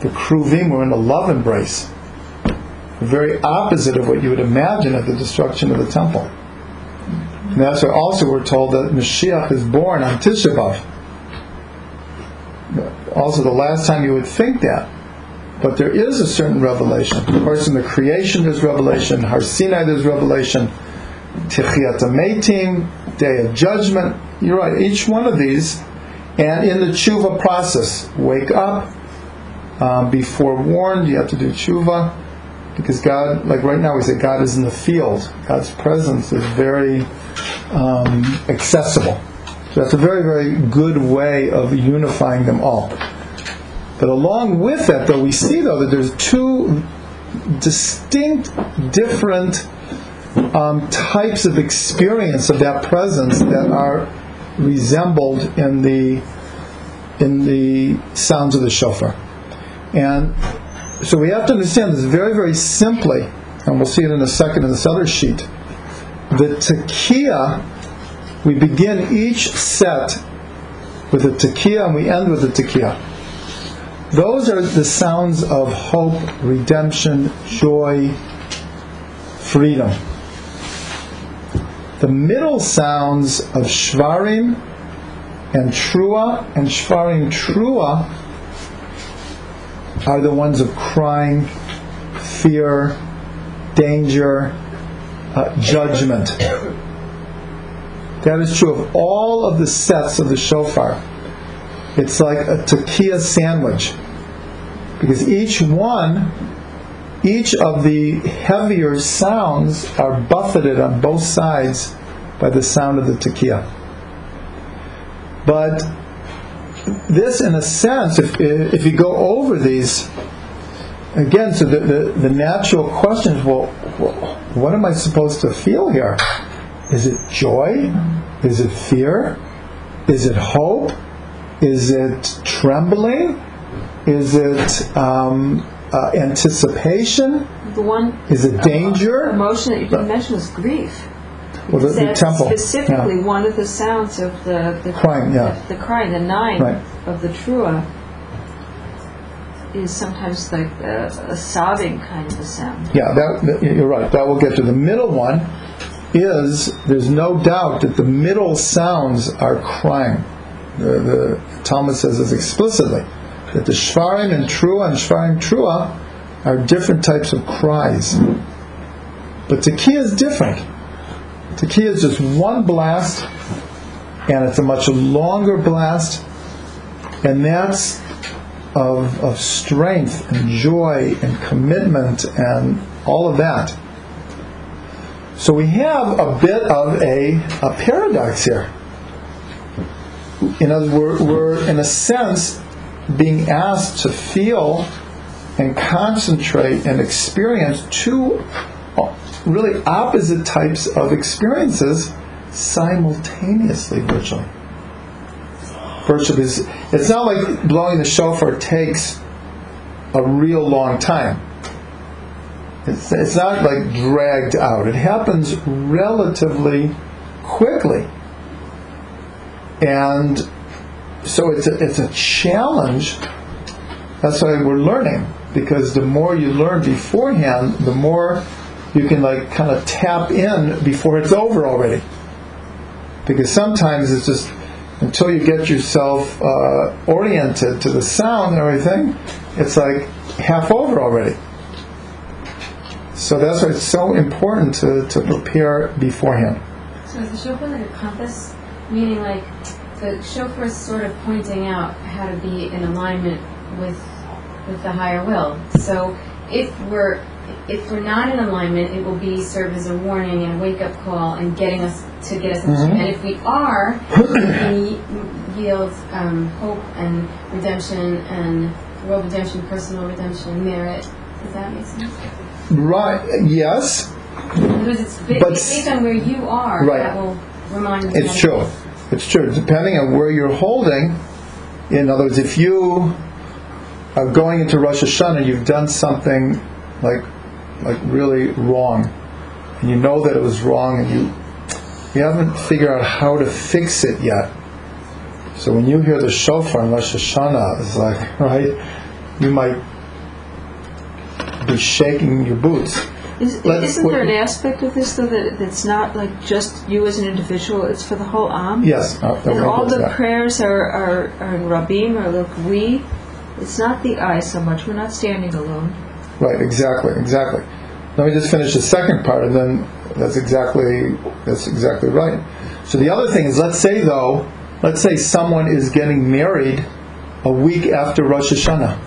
The Kruvim were in a love embrace, the very opposite of what you would imagine at the destruction of the temple. And that's why also we're told that Mashiach is born on Tisha B'av. Also, the last time you would think that. But there is a certain revelation. Of course, in the creation there's revelation, Har Sinai there's revelation, Techiyat Hametim, Day of Judgment. You're right, each one of these. And in the tshuva process, wake up, um, be forewarned, you have to do tshuva. Because God, like right now we say God is in the field. God's presence is very um, accessible. So that's a very, very good way of unifying them all. But along with that, though, we see though that there's two distinct, different um, types of experience of that presence that are resembled in the in the sounds of the shofar. And so we have to understand this very, very simply, and we'll see it in a second in this other sheet. The tekiah, we begin each set with a tekiah and we end with a tekiah. Those are the sounds of hope, redemption, joy, freedom. The middle sounds of Shvarim and Trua and Shvarim Trua are the ones of crying, fear, danger, uh, judgment. That is true of all of the sets of the shofar. It's like a tekiah sandwich. Because each one, each of the heavier sounds are buffeted on both sides by the sound of the tekiah. But this, in a sense, if, if you go over these, again, so the, the, the natural question is well, what am I supposed to feel here? Is it joy? Is it fear? Is it hope? Is it trembling? Is it um, uh, anticipation? The one Is it danger? emotion that you didn't mention is grief. Well, the, the temple. specifically Yeah. one of the sounds of the, the Crying, yeah. the, the crying, the nine Right. of the trua is sometimes like a, a sobbing kind of a sound. Yeah, that- you're right. That will get to the middle one. Is there's no doubt that the middle sounds are crying. The, the Talmud says this explicitly that the shvarim and trua and shvarim trua are different types of cries. But tekiah is different. Tekiah is just one blast, and it's a much longer blast, and that's of, of strength and joy and commitment and all of that. So we have a bit of a, a paradox here. In other words, we're, in a sense being asked to feel and concentrate and experience two uh, really opposite types of experiences simultaneously, virtually. Virtually, is it's not like blowing the shofar takes a real long time. It's, it's not like dragged out. It happens relatively quickly. And so it's a, it's a challenge. That's why we're learning. Because the more you learn beforehand, the more you can like kind of tap in before it's over already. Because sometimes it's just until you get yourself uh, oriented to the sound and everything, it's like half over already. So that's why it's so important to, to prepare beforehand. So is the shofar like a compass? Meaning like the shofar is sort of pointing out how to be in alignment with with the higher will. So if we're if we're not in alignment, it will be serve as a warning and a wake up call and getting us to get us. Mhm. And if we are, we yield um, hope and redemption and world redemption, personal redemption, merit. Does that make sense? Right? Yes, Because it's But- based on where you are. Right. That will remind it's true. It's true. Depending on where you're holding, in other words, if you are going into Rosh Hashanah, and you've done something like like really wrong, and you know that it was wrong, and you you haven't figured out how to fix it yet. So when you hear the shofar in Rosh Hashanah, it's like right, you might be shaking your boots. Is, Let's- isn't there an aspect of this though that that's not like just you as an individual? It's for the whole am. Yes, uh, And we'll all the that. prayers are, are, are in Rabim or like we. It's not the I so much. We're not standing alone. Right, exactly, exactly. Let me just finish the second part, and then that's exactly that's exactly right. So the other thing is, let's say though, let's say someone is getting married a week after Rosh Hashanah.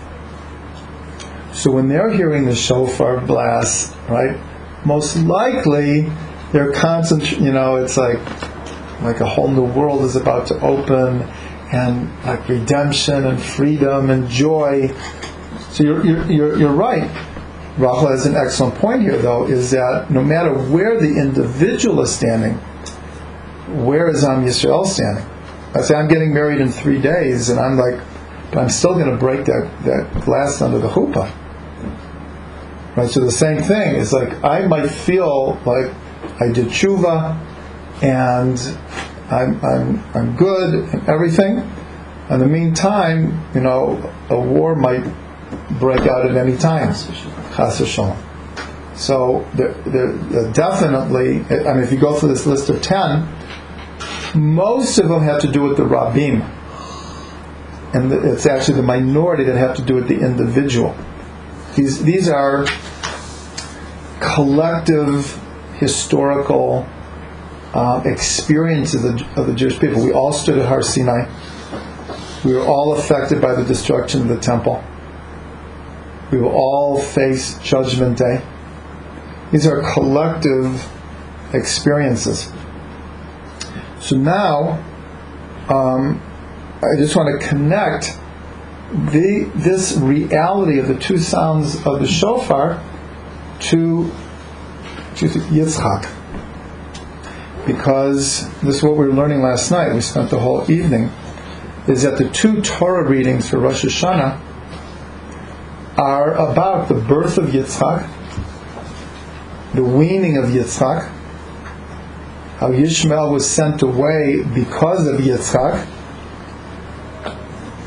So when they're hearing the shofar blast, right, most likely they're concentrating. You know, it's like like a whole new world is about to open, and like redemption and freedom and joy. So you're, you're, you're, you're right. Rachel has an excellent point here, though, is that no matter where the individual is standing, where is Am Yisrael standing? I say I'm getting married in three days, and I'm like, but I'm still going to break that, that glass under the chuppah. Right. So the same thing is like I might feel like I did tshuva, and I'm I'm I'm good and everything. In the meantime, you know, a war might break out at any time. Chas v'shalom. So there, there, there definitely, I mean, if you go through this list of ten, most of them have to do with the rabbim, and it's actually the minority that have to do with the individual. These these are collective historical uh, experiences of, of the Jewish people. We all stood at Har Sinai. We were all affected by the destruction of the temple. We will all face Judgment Day. These are collective experiences. So now, um, I just want to connect the, this reality of the two sounds of the shofar to, to Yitzchak. Because this is what we were learning last night. We spent the whole evening. Is that the two Torah readings for Rosh Hashanah are about the birth of Yitzchak, the weaning of Yitzchak, how Yishmael was sent away because of Yitzchak,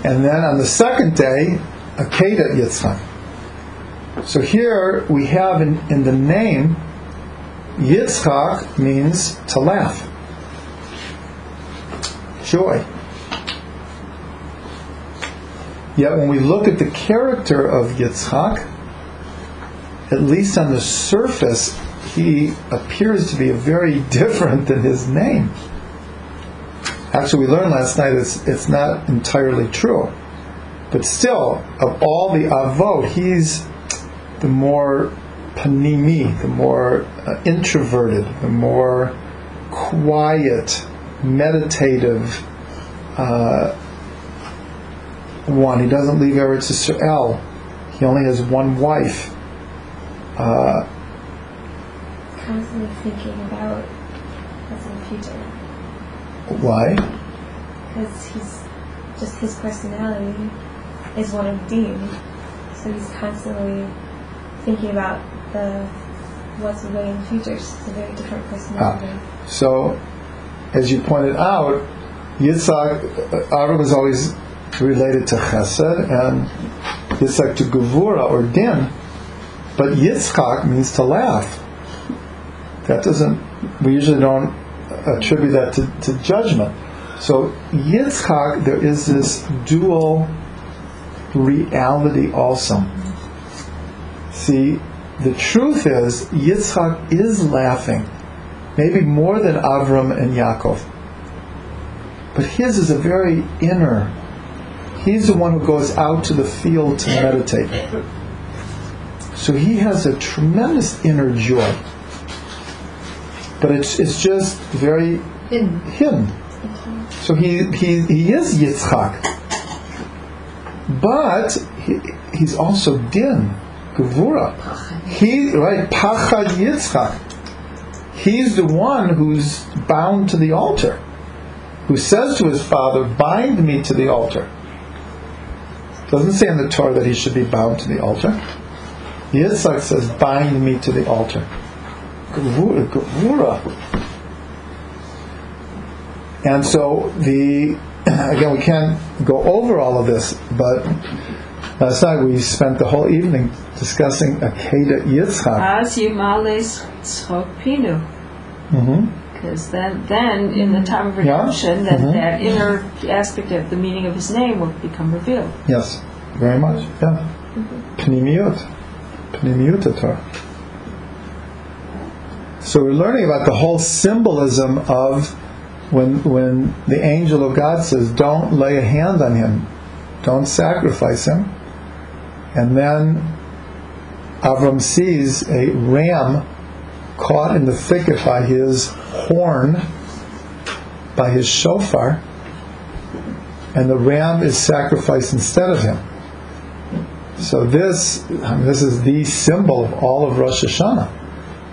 and then on the second day, Akedah Yitzchak. So here we have in, in the name, Yitzchak means to laugh, joy. Yet when we look at the character of Yitzchak, at least on the surface, he appears to be very different than his name. Actually, we learned last night it's, it's not entirely true. But still, of all the avot, he's the more panimi, the more uh, introverted, the more quiet, meditative uh, one. He doesn't leave Eretz Yisrael. He only has one wife. Uh, Constantly thinking about what's in the future. Why? Because he's just his personality is one of Din. So he's constantly thinking about the what's away in the future. It's a very different personality. So, as you pointed out, Yitzhak, uh, Avram was always related to Chesed, and Yitzhak to Gevura or Din, but Yitzchak means to laugh. That doesn't, we usually don't attribute that to, to judgment. So Yitzchak, there is this dual reality also. See, the truth is, Yitzchak is laughing, maybe more than Avram and Yaakov. But his is a very inner. He's the one who goes out to the field to meditate. So he has a tremendous inner joy. But it's, it's just very Hidden. hidden. So he, he, he is Yitzchak. But he, he's also Din, Gevura. He, right, Pachad Yitzchak. He's the one who's bound to the altar, who says to his father, Bind me to the altar. Doesn't say in the Torah that he should be bound to the altar. Yitzchak says, Bind me to the altar. Gevura. And so the again we can't go over all of this, but last night we spent the whole evening discussing Akeda Yitzchak. As Yimales Tzchok Pinu. hmm Because then, then in the time of Yeah. redemption, that, Mhm. that inner aspect of the meaning of his name will become revealed. Yes, very much. Yeah. Pnimiut. Pnimiut Torah. So we're learning about the whole symbolism of when when the angel of God says, "Don't lay a hand on him, don't sacrifice him," and then Avram sees a ram caught in the thicket by his horn, by his shofar, and the ram is sacrificed instead of him. So this, I mean, this is the symbol of all of Rosh Hashanah.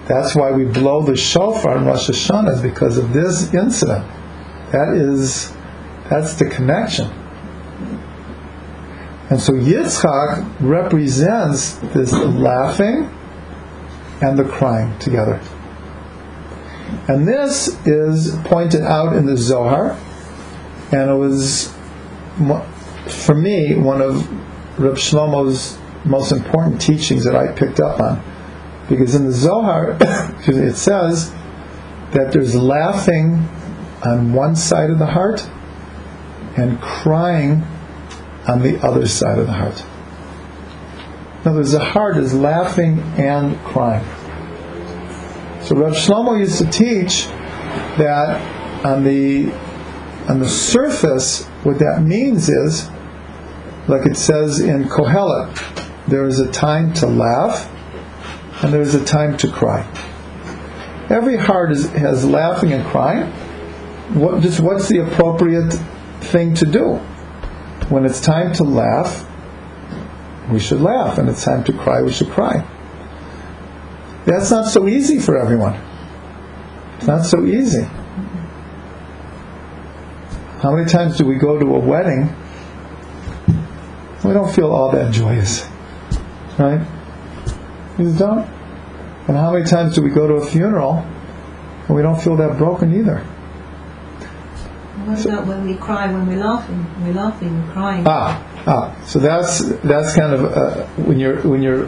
That's why we blow the shofar in Rosh Hashanah is because of this incident. That is, that's the connection. And so Yitzchak represents this laughing and the crying together. And this is pointed out in the Zohar, and it was, for me, one of Reb Shlomo's most important teachings that I picked up on. Because in the Zohar, it says that there's laughing on one side of the heart and crying on the other side of the heart. In other words, the heart is laughing and crying. So Reb Shlomo used to teach that on the on the surface, what that means is, like it says in Kohelet, there is a time to laugh and there is a time to cry. Every heart is, has laughing and crying. What, just what's the appropriate thing to do? When it's time to laugh, we should laugh, and it's time to cry, we should cry. That's not so easy for everyone. It's not so easy. How many times do we go to a wedding? We don't feel all that joyous, right? Just don't. And how many times do we go to a funeral and we don't feel that broken either? What about when we cry when we're laughing? We're laughing, we're crying. Ah, ah. So that's that's kind of uh, when you're when you're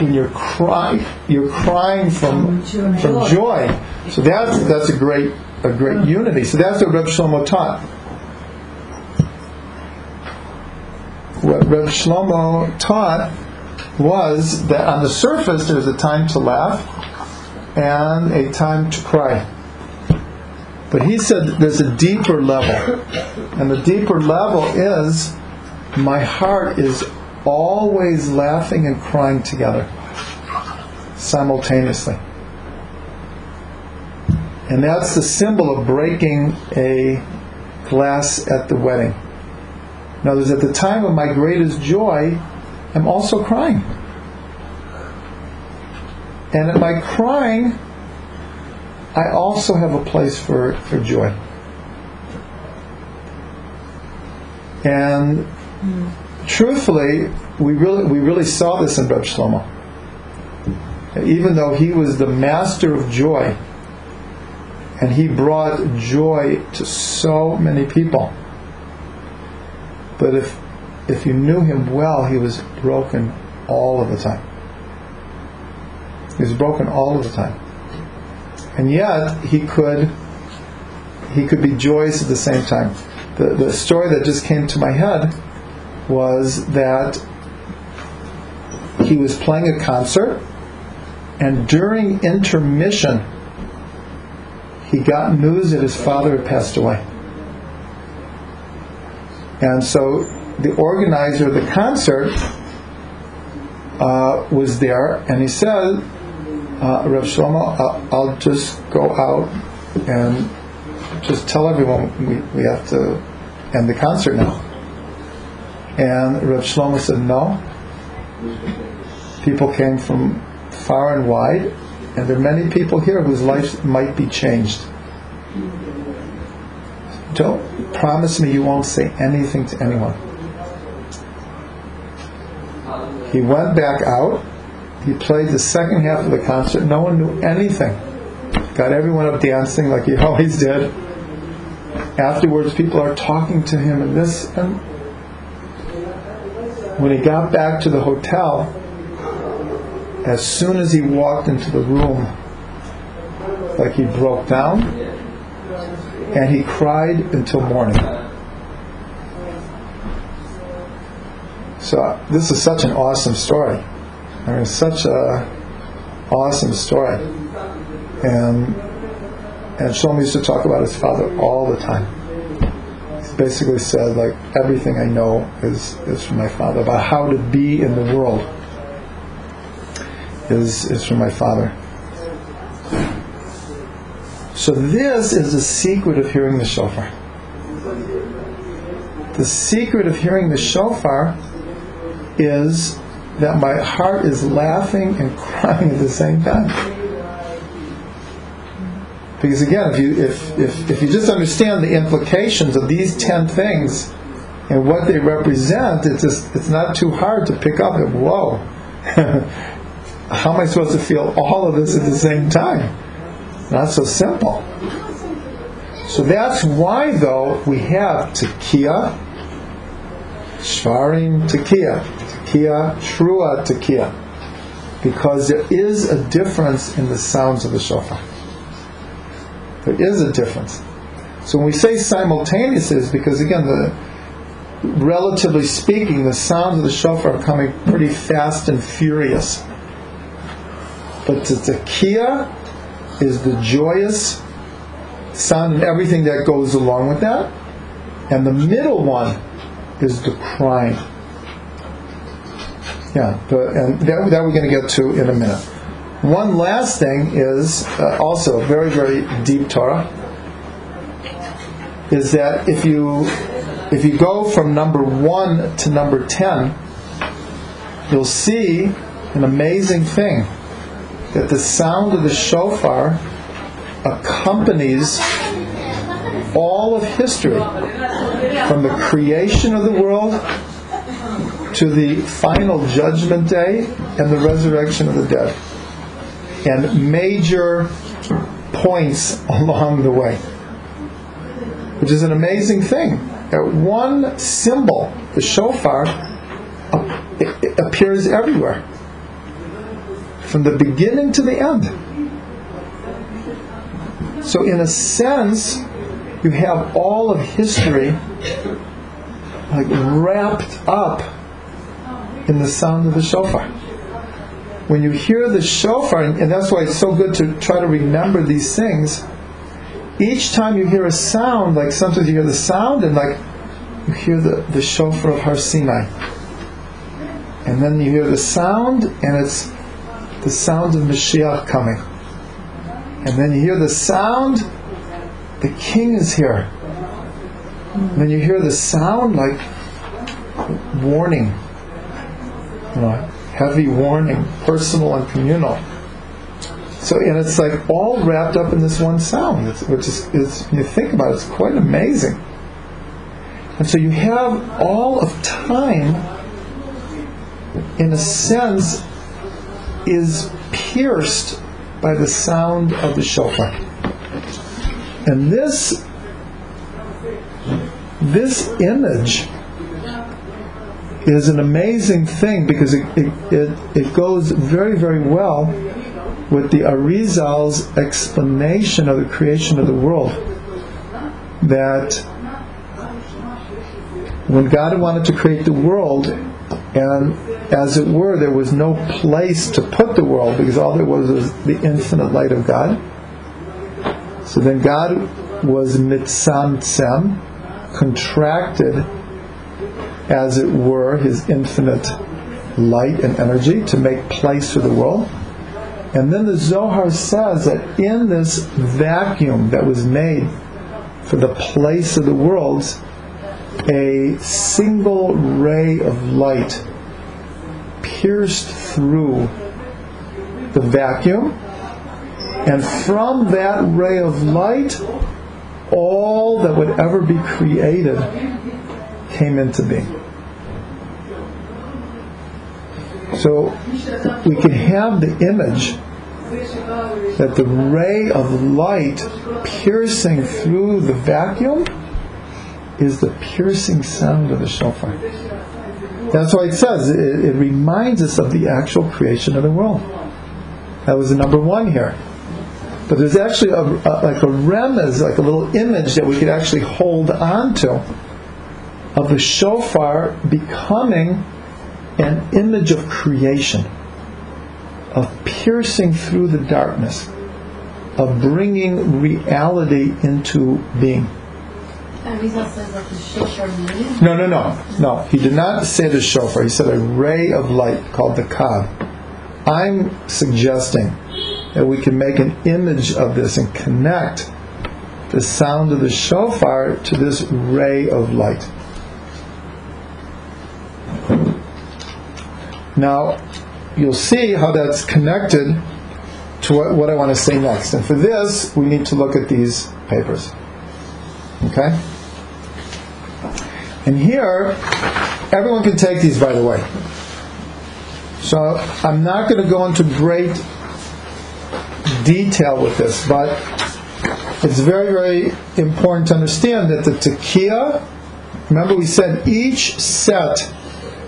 when you're crying you're crying from From joy. from joy. So that's that's a great a great unity. So that's what Reb Shlomo taught. What Reb Shlomo taught was that on the surface there's a time to laugh and a time to cry. But he said there's a deeper level. And the deeper level is my heart is always laughing and crying together simultaneously. And that's the symbol of breaking a glass at the wedding. Now, there's at the time of my greatest joy, I'm also crying. And at my crying, I also have a place for, for joy. And truthfully, we really we really saw this in Reb Shlomo. Even though he was the master of joy, and he brought joy to so many people. But if if you knew him well, he was broken all of the time. He was broken all of the time. And yet he could he could be joyous at the same time. The, the story that just came to my head was that he was playing a concert, and during intermission, he got news that his father had passed away. And so the organizer of the concert uh, was there, and he said, uh, Rav Shlomo, I'll, I'll just go out and just tell everyone we, we have to end the concert now. And Rav Shlomo said, no. People came from far and wide, and there are many people here whose lives might be changed. Don't promise me you won't say anything to anyone. He went back out. He played the second half of the concert. No one knew anything. Got everyone up dancing like he always did. Afterwards, people are talking to him and this. And when he got back to the hotel, as soon as he walked into the room, like he broke down, and he cried until morning. So this is such an awesome story. I mean, such a awesome story. And and Shlomo used to talk about his father all the time. He basically said, like, everything I know is, is from my father. About how to be in the world is, is from my father. So this is the secret of hearing the shofar. The secret of hearing the shofar is that my heart is laughing and crying at the same time. Because again, if you if, if, if you just understand the implications of these ten things and what they represent, it's just it's not too hard to pick up and whoa. How am I supposed to feel all of this at the same time? Not so simple. So that's why though we have tekiah, shvarim tekiah, tekiah, Shrua tekiah. Because there is a difference in the sounds of the shofar. There is a difference. So when we say simultaneous is because again the relatively speaking, the sounds of the shofar are coming pretty fast and furious. But the tekiah is the joyous sound and everything that goes along with that. And the middle one is the crime. Yeah, the, and that, that we're going to get to in a minute. One last thing is uh, also very, very deep Torah. Is that if you if you go from number one to number ten, you'll see an amazing thing that the sound of the shofar accompanies all of history from the creation of the world to the final judgment day and the resurrection of the dead. And major points along the way which is an amazing thing. That one symbol the shofar appears everywhere. From the beginning to the end. So, in a sense, you have all of history like wrapped up in the sound of the shofar. When you hear the shofar, and that's why it's so good to try to remember these things, each time you hear a sound, like sometimes you hear the sound and like you hear the, the shofar of Har Sinai. And then you hear the sound and it's the sound of Mashiach coming. And then you hear the sound, the king is here. And then you hear the sound like warning, you know, heavy warning, personal and communal. So, and it's like all wrapped up in this one sound, which is, is, you think about it, it's quite amazing. And so you have all of time, in a sense, is pierced by the sound of the shofar. And this this image is an amazing thing because it, it, it, it goes very, very well with the Arizal's explanation of the creation of the world. that when God wanted to create the world, and as it were, there was no place to put the world because all there was was the infinite light of God. So then God was mitzamtzem, contracted, as it were, his infinite light and energy to make place for the world. And then the Zohar says that in this vacuum that was made for the place of the worlds, a single ray of light pierced through the vacuum, and from that ray of light, all that would ever be created came into being. So we can have the image that the ray of light piercing through the vacuum is the piercing sound of the shofar. That's why it says, it, it reminds us of the actual creation of the world. That was the number one here. But there's actually a, a, like a remez, like a little image that we could actually hold on to of the shofar becoming an image of creation, of piercing through the darkness, of bringing reality into being. Arizal says that the shofar means No, no, no, no. He did not say the shofar. He said a ray of light called the kav. I'm suggesting that we can make an image of this and connect the sound of the shofar to this ray of light. Now, you'll see how that's connected to what, what I want to say next. And for this, we need to look at these papers. Okay? And here, everyone can take these, by the way. So I'm not going to go into great detail with this, but it's very, very important to understand that the tekiah, remember we said each set,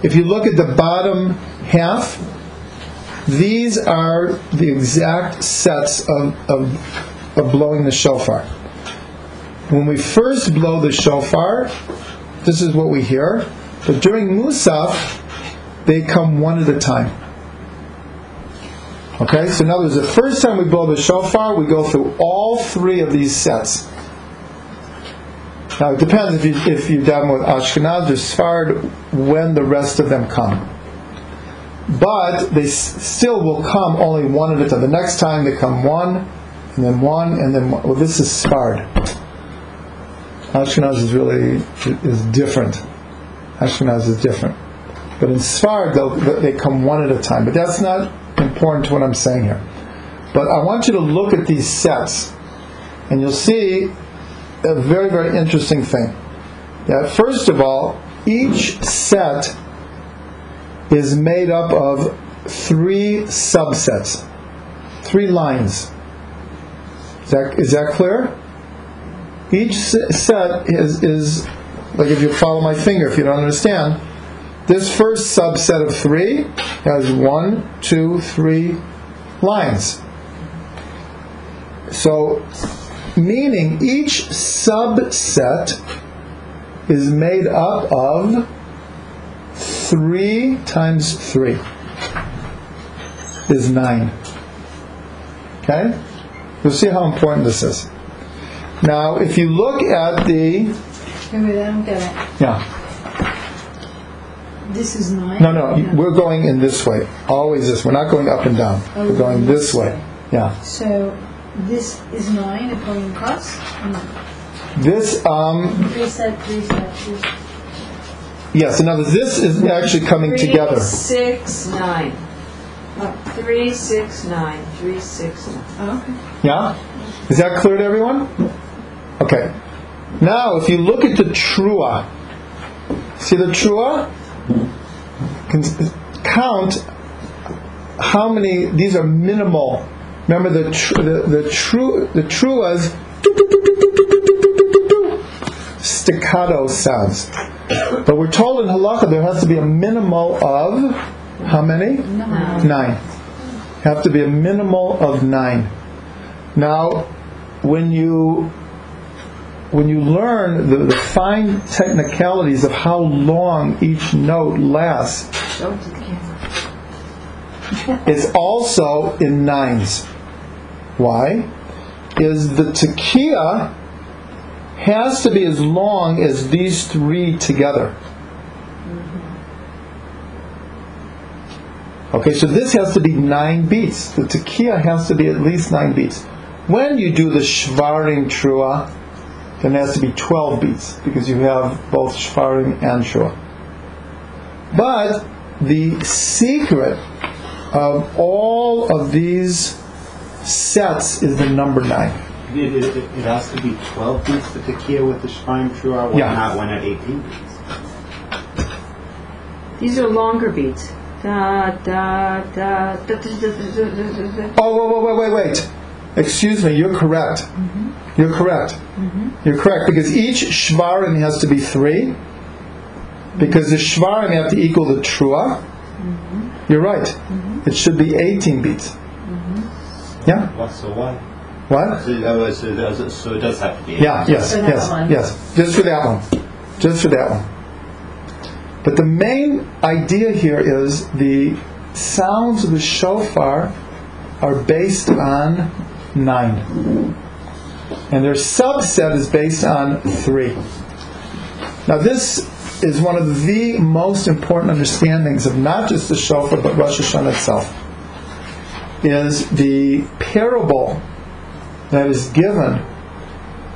if you look at the bottom half, these are the exact sets of, of, of blowing the shofar. When we first blow the shofar, this is what we hear. But during Musaf, they come one at a time. Okay, so in other words, the first time we blow the shofar, we go through all three of these sets. Now it depends if you if you're down with Ashkenaz or Sfard when the rest of them come. But they s- still will come only one at a time. The next time they come one, and then one, and then one. Well, this is Sfard. Ashkenaz is really is different. Ashkenaz is different. But in Sfard, they come one at a time. But that's not important to what I'm saying here. But I want you to look at these sets, and you'll see a very, very interesting thing. That first of all, each set is made up of three subsets, three lines. Is that, is that clear? Each set is, is, like if you follow my finger, if you don't understand, this first subset of three has one, two, three lines. So, meaning each subset is made up of three times three is nine. Okay? You'll see how important this is. Now, if you look at the. Wait, I don't get it. Yeah. This is nine? No, no, you- we're going in this way. Always this. We're not going up and down. Oh, We're going this this way. Yeah. So this is nine if going across? No. This, um, three set, three set, three set. yes, in other words, this is actually coming Three, together. six, nine. Uh, Three, six, nine. Three, six, nine. Oh, okay. Yeah? Is that clear to everyone? Okay. Now, if you look at the trua, see the trua? Count how many, these are minimal. Remember the, tr- the, the, true, the truas, staccato sounds. But we're told in halacha there has to be a minimal of, how many? Nine. Have to be a minimal of nine. Now, when you when you learn the, the fine technicalities of how long each note lasts, it's also in nines. Why? Is the tekiah has to be as long as these three together. Okay, so this has to be nine beats. The tekiah has to be at least nine beats. When you do the shvarim trua, then it has to be 12 beats because you have both shvarim and trua. But the secret of all of these sets is the number nine. It, it, it, it has to be 12 beats the tekiah with the Shvarim Trua, or Yeah. not one at 18 beats. These are longer beats. Da da da da da da da da da da. Oh, wait, wait, wait, wait. Excuse me, you're correct. Mm-hmm. You're correct. Mm-hmm. You're correct because each shvarim has to be three. Because the shvarim have to equal the trua. Mm-hmm. You're right. It should be 18 beats. Yeah? What, so uh, why? What? So, that so, that so it does have to be. Yeah, yes, yes, one. yes. Just for that one. Just for that one. But the main idea here is the sounds of the shofar are based on nine. And their subset is based on three. Now, this is one of the most important understandings of not just the shofar but Rosh Hashanah itself. Is the parable that is given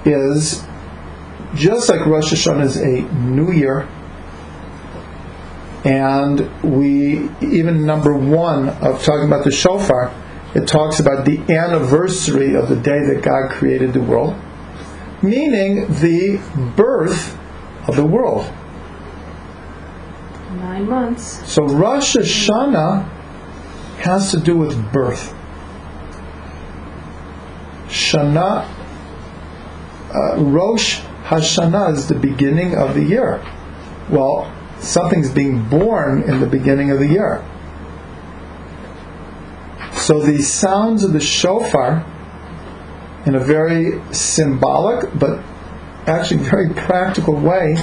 is just like Rosh Hashanah is a new year, and we even number one of talking about the shofar, it talks about the anniversary of the day that God created the world, meaning the birth of the world. Nine months. So Rosh Hashanah has to do with birth. Shana, uh, Rosh Hashanah is the beginning of the year. Well, something's being born in the beginning of the year. So the sounds of the shofar, in a very symbolic but actually very practical way,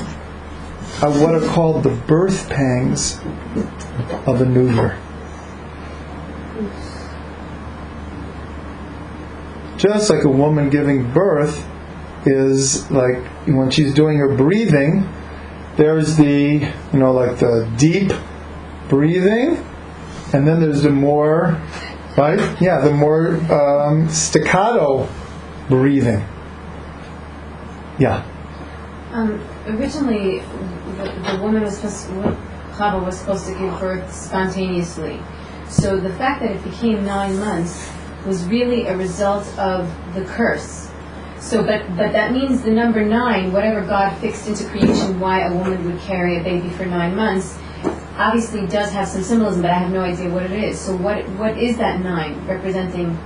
are what are called the birth pangs of a new year. Just like a woman giving birth is like when she's doing her breathing, there's the, you know, like the deep breathing, and then there's the more, right? Yeah, the more um, staccato breathing. Yeah. Um, originally, the, the woman was supposed to, Chava was supposed to give birth spontaneously. So the fact that it became nine months was really a result of the curse. So, but but that means the number nine, whatever God fixed into creation, why a woman would carry a baby for nine months, obviously does have some symbolism, but I have no idea what it is. So, what what is that nine representing?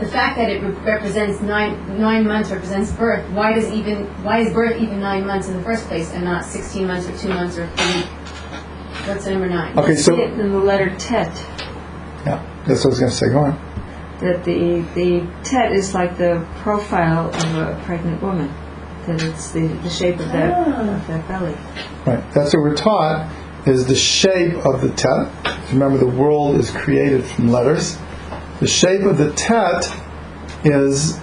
The fact that it re- represents nine nine months represents birth. Why does even why is birth even nine months in the first place and not sixteen months or two months or three? What's the number nine? Okay, so See it in the letter tet. yeah, that's what I was going to say. Go on. That the the tet is like the profile of a pregnant woman. That it's the, the shape of that ah. of that belly. Right. That's what we're taught is the shape of the tet. Remember, the world is created from letters. The shape of the tet is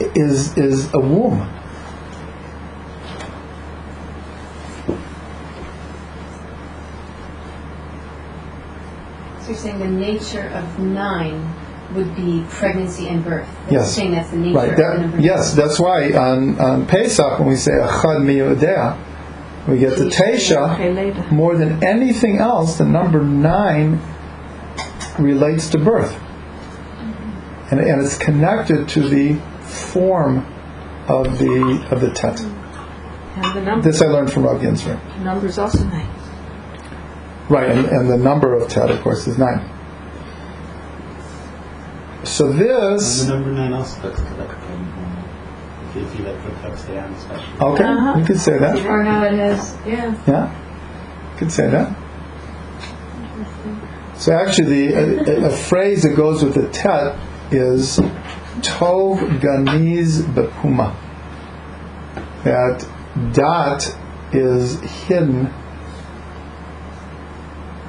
is is a womb. So you're saying the nature of nine would be pregnancy and birth. That's Yes. Saying that's the nature Right. of the That, yes, that's why on, on Pesach when we say Achad Miyodea, we get the Tesha. More than anything else, the number nine relates to birth, and, and it's connected to the form of the of the tet. And the number This I learned from Rav Ginsburgh. number is also nine. Right, and, and the number of tet, of course, is nine. So And this, the number nine also looks like a pregnant woman. If you, like put text down, especially. okay, Uh-huh. you could say that. Or how it has, yeah. Yeah, could say that. So actually, the a, a phrase that goes with the tet is Tov Ganiz Bepuma. That dot is hidden.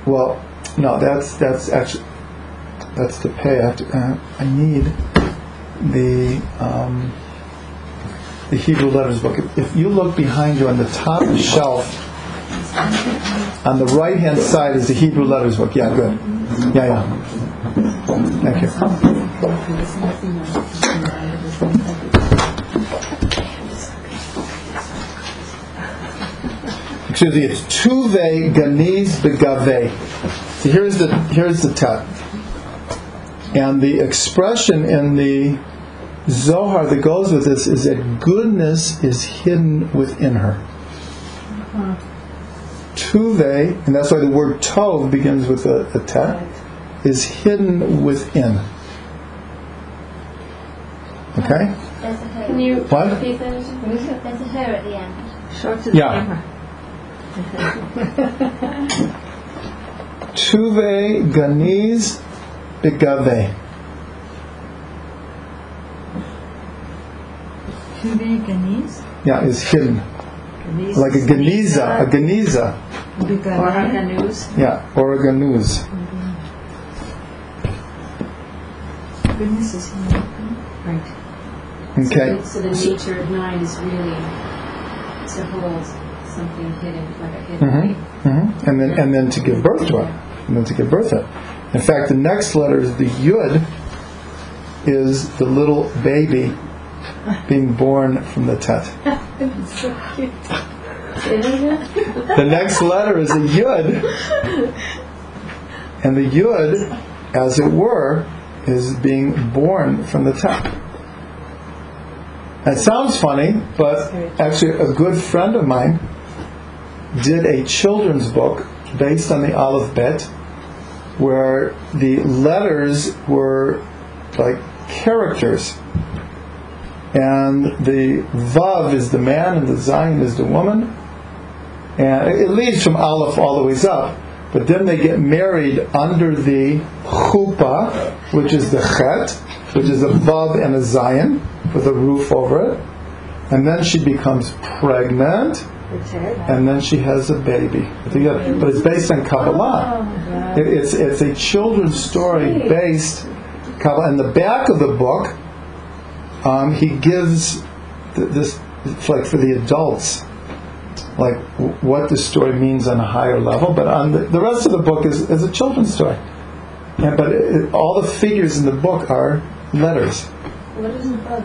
Well, no, that's that's actually that's the pay. I, have to, uh, I need the um, the Hebrew letters book. If, you look behind you on the top shelf, on the right hand side is the Hebrew letters book. Yeah, good. Yeah, yeah. Thank you. Excuse me, it's Tuve Ganiz Begave. So here's the here's the tet. And the expression in the Zohar that goes with this is that goodness is hidden within her. Tuve, and that's why the word tov begins with a, a tet, is hidden within. Okay? There's a her. Can you What? repeat that? There's a her at the end. Show it to the Yeah. camera. Tuve Ganiz Begave. Tuve Ganis. Yeah, is hidden. Ganis. Like a ganiza, a ganiza. Or Bigane. Haganuz. Yeah, or a ganuz. Goodness is him. Right. Okay. So, the, so the nature of nine is really to hold something hidden, like a hidden Mhm. light. hmm And then and then to give birth to it, and then to give birth to it. In fact, the next letter is the yud, is the little baby being born from the tet. The next letter is a yud, and the yud, as it were, is being born from the tet. It sounds funny, but actually, a good friend of mine did a children's book based on the Aleph Bet, where the letters were like characters. And the Vav is the man and the Zayin is the woman. And it leads from Aleph all the ways up. But then they get married under the Chuppah, which is the Chet, which is a Vav and a Zayin with a roof over it. And then she becomes pregnant and then she has a baby. But it's based on Kabbalah. Oh, it's it's a children's story based Kabbalah. In the back of the book, um, he gives th- this like for the adults, like w- what the story means on a higher level. But on the, the rest of the book is, is a children's story. And, but it, it- all the figures in the book are letters. What is the bug?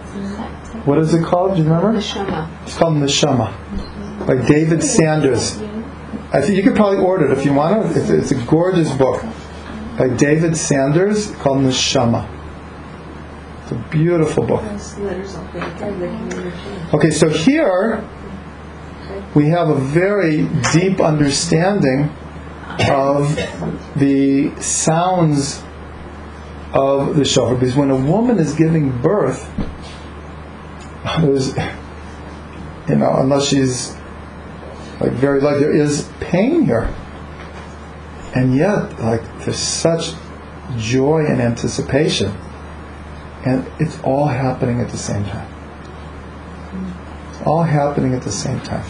What is it called? Do you remember? Neshama. It's called Neshama by David Sanders. I think you could probably order it if you want it. It's, it's a gorgeous book by David Sanders called Neshama. It's a beautiful book. Okay, so here we have a very deep understanding of the sounds of the shofar. Because when a woman is giving birth, there's, you know, unless she's like very like there is pain here. And yet, like, there's such joy and anticipation. And it's all happening at the same time. It's all happening at the same time.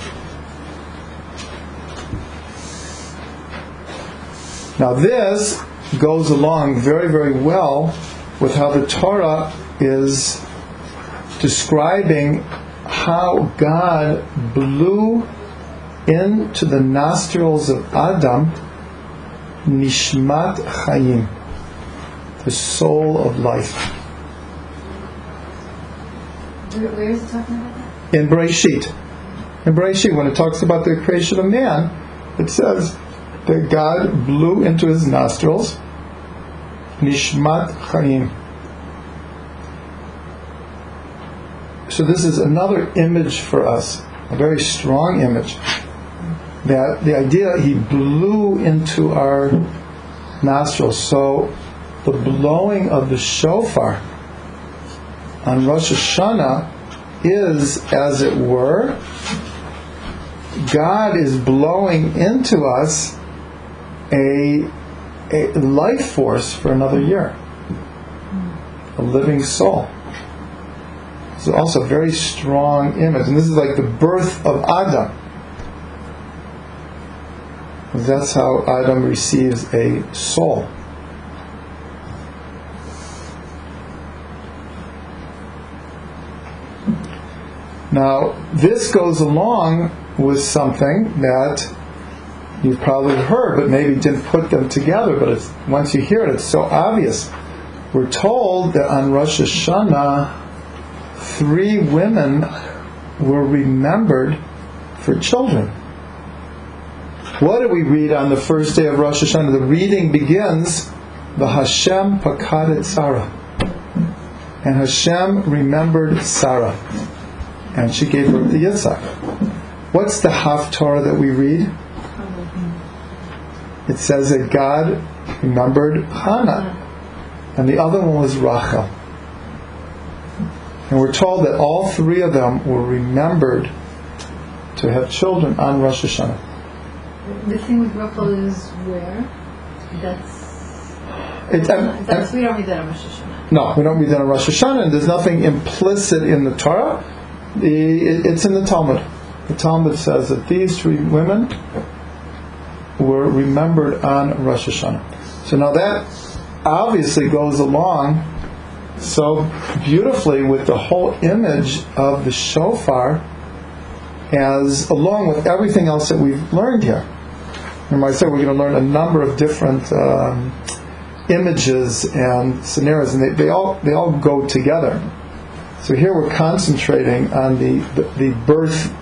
Now, this goes along very, very well with how the Torah is describing how God blew into the nostrils of Adam Nishmat Chaim, the soul of life. Where, where is it talking about that? in Bereshit. In Bereshit, when it talks about the creation of man, it says that God blew into his nostrils Nishmat Chaim. So this is another image for us, a very strong image. That the idea he blew into our nostrils. So the blowing of the shofar on Rosh Hashanah is, as it were, God is blowing into us a, a life force for another year, a living soul. It's also a very strong image, and this is like the birth of Adam. That's how Adam receives a soul. Now, this goes along with something that you've probably heard, but maybe didn't put them together. But once you hear it, it's so obvious. We're told that on Rosh Hashanah, three women were remembered for children. What do we read on the first day of Rosh Hashanah? The reading begins, the Hashem Pakadet Sarah. And Hashem remembered Sarah. And she gave birth to Yitzhak. What's the Haftorah that we read? It says that God remembered Hannah. And the other one was Rachel. And we're told that all three of them were remembered to have children on Rosh Hashanah. The thing with Rachel is where? That's. It, um, That's we don't read that on Rosh Hashanah. no, we don't read that on Rosh Hashanah, and there's nothing implicit in the Torah. The, it's in the Talmud. The Talmud says that these three women were remembered on Rosh Hashanah. So now that obviously goes along so beautifully with the whole image of the shofar as along with everything else that we've learned here. Remember I said we're going to learn a number of different um, images and scenarios and they, they all they all go together. So here we're concentrating on the, the, the birth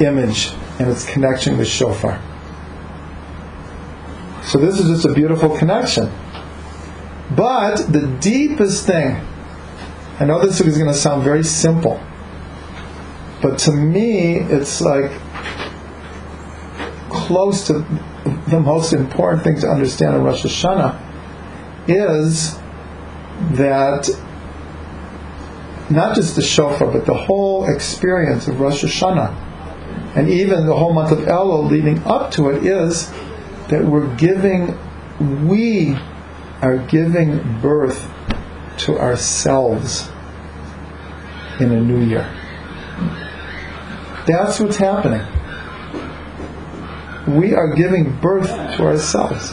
image and its connection with shofar. So this is just a beautiful connection. But the deepest thing, I know this is going to sound very simple, but to me it's like close to the most important thing to understand in Rosh Hashanah is that not just the shofar, but the whole experience of Rosh Hashanah, and even the whole month of Elul leading up to it, is that we're giving, we are giving birth to ourselves in a new year. That's what's happening. We are giving birth to ourselves.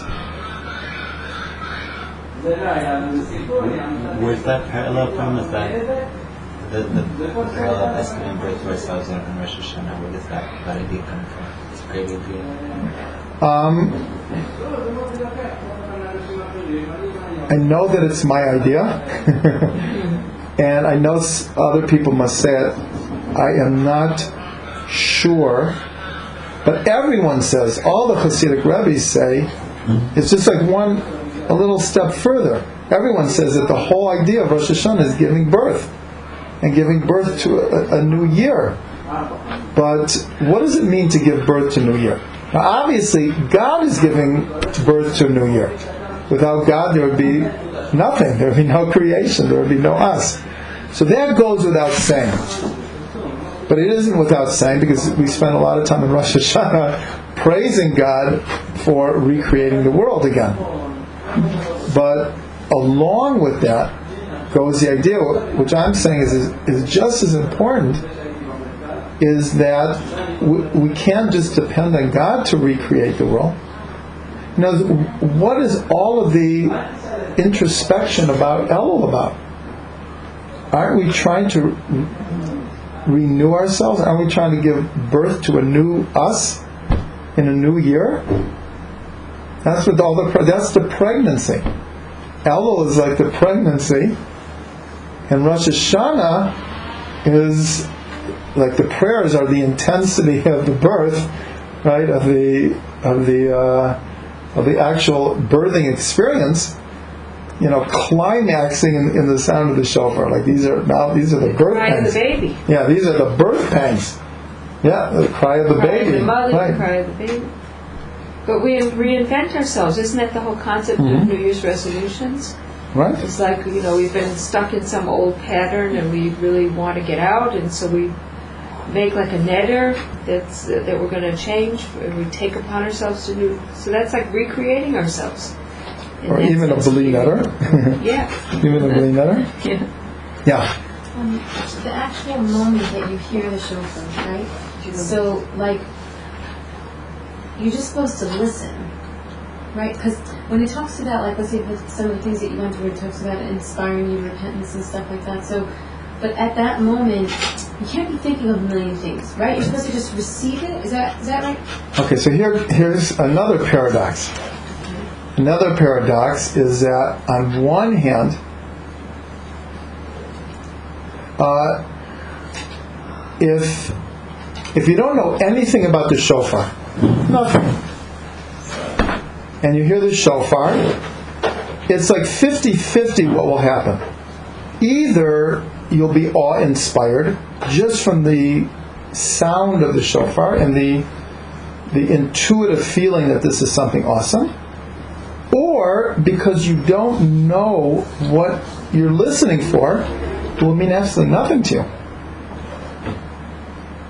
Where's that parallel from? Is that the, the, the parallel birth to ourselves Rosh Hashanah? Where does that, come from? It's great idea. Um, I know that it's my idea, and I know other people must say it. I am not sure, but everyone says, all the Hasidic rabbis say, it's just like one, a little step further. Everyone says that the whole idea of Rosh Hashanah is giving birth, and giving birth to a, a new year. But what does it mean to give birth to a new year? Now, obviously, God is giving birth to a new year. Without God, there would be nothing. There would be no creation. There would be no us. So that goes without saying. But it isn't without saying because we spend a lot of time in Rosh Hashanah praising God for recreating the world again. But along with that goes the idea, which I'm saying is, is just as important, is that we, we can't just depend on God to recreate the world. Know, what is all of the introspection about Elul about? Aren't we trying to renew ourselves? Aren't we trying to give birth to a new us in a new year? That's what all the that's the pregnancy. Elul is like the pregnancy, and Rosh Hashanah is like the prayers are the intensity of the birth, right? Of the of the uh, of the actual birthing experience. You know, climaxing in, in the sound of the shofar. Like these are now these are the birth Cry of pangs. the baby. Yeah, these are the birth pangs. Yeah, the cry of the Cry baby. of the mother, right. cry of the baby. But we reinvent ourselves. Isn't that the whole concept of Mhm. New Year's resolutions? Right. It's like, you know, we've been stuck in some old pattern and we really want to get out, and so we make like a neder that's that we're going to change, and we take upon ourselves to do. So that's like recreating ourselves. In Or even a sense. beli neder. Yeah. even a beli neder. Yeah. Yeah. Um, the actual moment that you hear the shofar, right? So, like, you're just supposed to listen, right? Because when it talks about, like, let's say some of the things that you went through, it talks about inspiring you to repentance and stuff like that. So, but at that moment, you can't be thinking of a million things, right? You're supposed to just receive it. Is that is that right? Okay, so here, here's another paradox. Another paradox is that on one hand, uh, if if you don't know anything about the shofar, nothing, and you hear the shofar, it's like 50-50 what will happen. Either you'll be awe-inspired just from the sound of the shofar and the the intuitive feeling that this is something awesome, or because you don't know what you're listening for, it will mean absolutely nothing to you.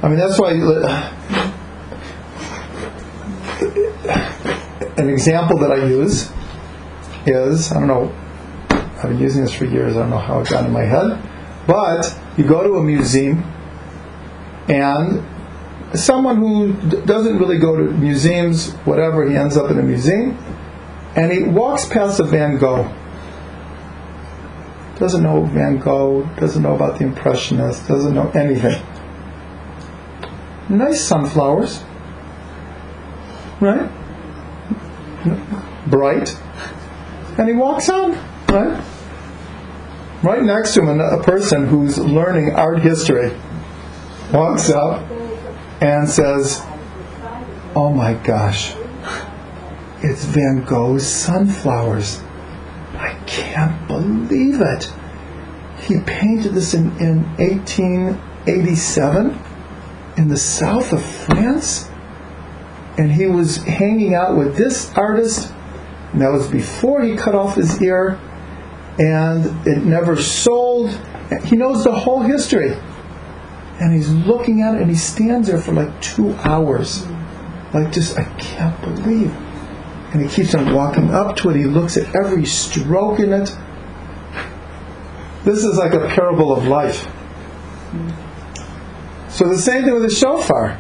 I mean, that's why an example that I use is I don't know, I've been using this for years, I don't know how it got in my head, but you go to a museum and someone who d- doesn't really go to museums, whatever, he ends up in a museum, and he walks past a Van Gogh. Doesn't know Van Gogh, doesn't know about the Impressionists, doesn't know anything. Nice sunflowers, right? Bright. And he walks on, right? Right next to him, a person who's learning art history walks up and says, Oh my gosh, it's Van Gogh's sunflowers. I can't believe it. He painted this in, in 1887 in the south of France. And he was hanging out with this artist, and that was before he cut off his ear, and it never sold. He knows the whole history. And he's looking at it and he stands there for like two hours. Like just i can't believe. And he keeps on walking up to it. He looks at every stroke in it. This is like a parable of life. So the same thing with the shofar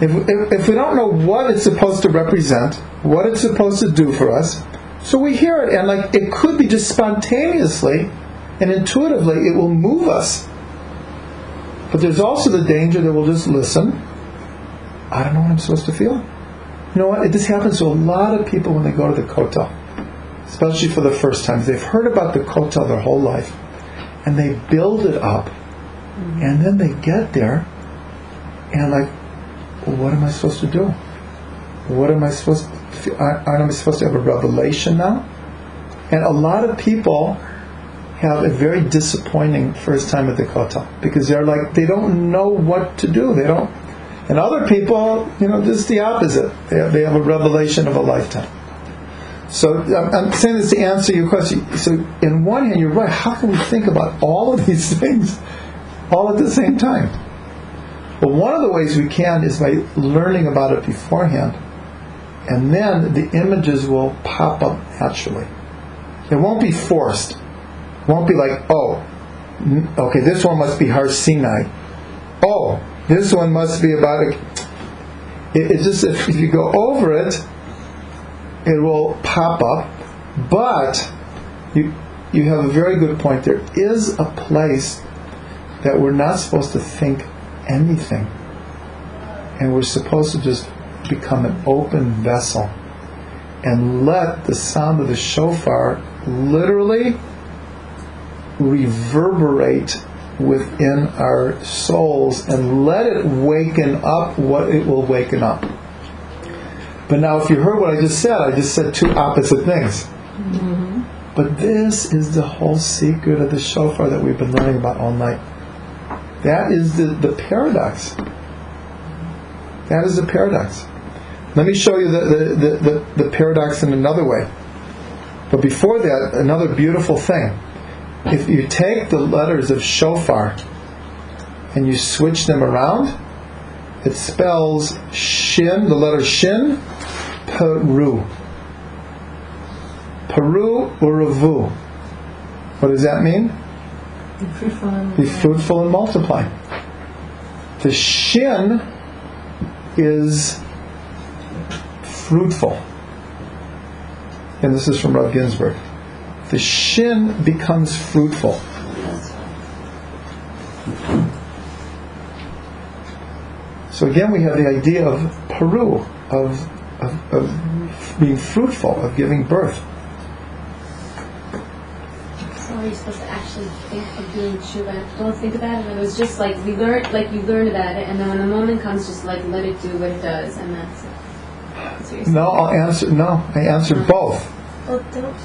if, if, if we don't know what it's supposed to represent what it's supposed to do for us so we hear it and like it could be just spontaneously and intuitively it will move us but there's also the danger that we'll just listen. I don't know what I'm supposed to feel. You know what? This happens to a lot of people when they go to the kotel, especially for the first time. They've heard about the kotel their whole life, and they build it up, and then they get there, and like, what am I supposed to do? What am I supposed to? Aren't I supposed to have a revelation now? And a lot of people have a very disappointing first time at the kotel because they're like they don't know what to do. They don't, and other people, you know, just the opposite. They have, they have a revelation of a lifetime. So I'm saying this to answer your question. So in one hand, you're right. How can we think about all of these things all at the same time? Well, one of the ways we can is by learning about it beforehand, and then the images will pop up naturally. It won't be forced It won't be like, oh, okay, this one must be Har Sinai. Oh, this one must be about a. It, it's just if you go over it, it will pop up. But you you have a very good point. There is a place that we're not supposed to think anything, and we're supposed to just become an open vessel and let the sound of the shofar literally reverberate within our souls and let it waken up what it will waken up. But now, if you heard what I just said, I just said two opposite things. Mm-hmm. But this is the whole secret of the shofar that we've been learning about all night. That is the, the paradox. That is the paradox. Let me show you the, the, the, the, paradox in another way. But before that, another beautiful thing if you take the letters of shofar and you switch them around, it spells shin, the letter shin, peru. Peru uravu. What does that mean? Be fruitful and be fruitful and multiply. The shin is fruitful. And this is from Rav Ginsburgh. The shin becomes fruitful. So again, we have the idea of Peru, of, of, of being fruitful, of giving birth. So are you supposed to think of doing tshuva? Don't think about it. It was just like we learned, like you learn about it, and then when the moment comes, just like let it do what it does, and that's it. That's what you're saying. No, I'll answer. No, I answered both. Well, don't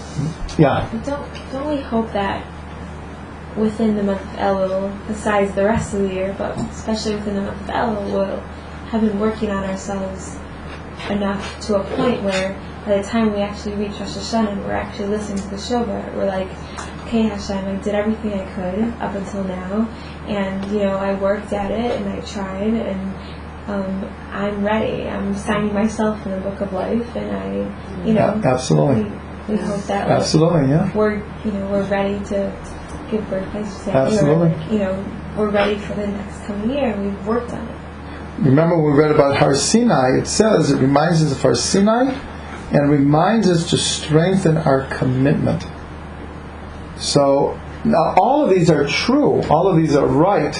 Yeah. don't don't we hope that within the month of Elul, besides the rest of the year, but especially within the month of Elul, we'll have been working on ourselves enough to a point where by the time we actually reach Rosh Hashanah and we're actually listening to the Shofar, we're like, okay, Hashem, I did everything I could up until now, and you know I worked at it and I tried and. Um, I'm ready. I'm signing myself in the book of life, and I, you know, absolutely. we, we hope that like, Absolutely, yeah. we're you know we're ready to give birth I should say Absolutely. Like, you know we're ready for the next coming year we've worked on it Remember we read about Har Sinai, it says, it reminds us of Har Sinai and reminds us to strengthen our commitment. So, now all of these are true, all of these are right,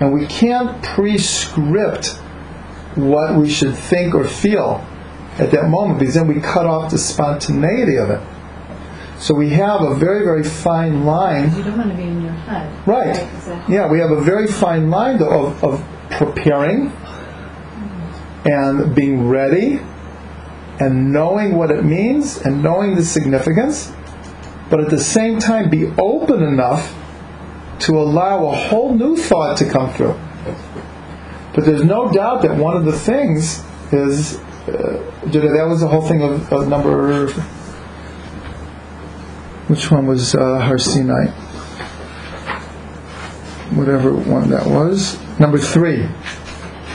and we can't prescript what we should think or feel at that moment because then we cut off the spontaneity of it. So we have a very, very fine line You don't want to be in your head. Right. Yeah, we have a very fine line though, of, of preparing and being ready and knowing what it means and knowing the significance, but at the same time be open enough to allow a whole new thought to come through. But there's no doubt that one of the things is, uh, that was the whole thing of, of number. Which one was uh, Har Sinai? whatever one that was. Number three,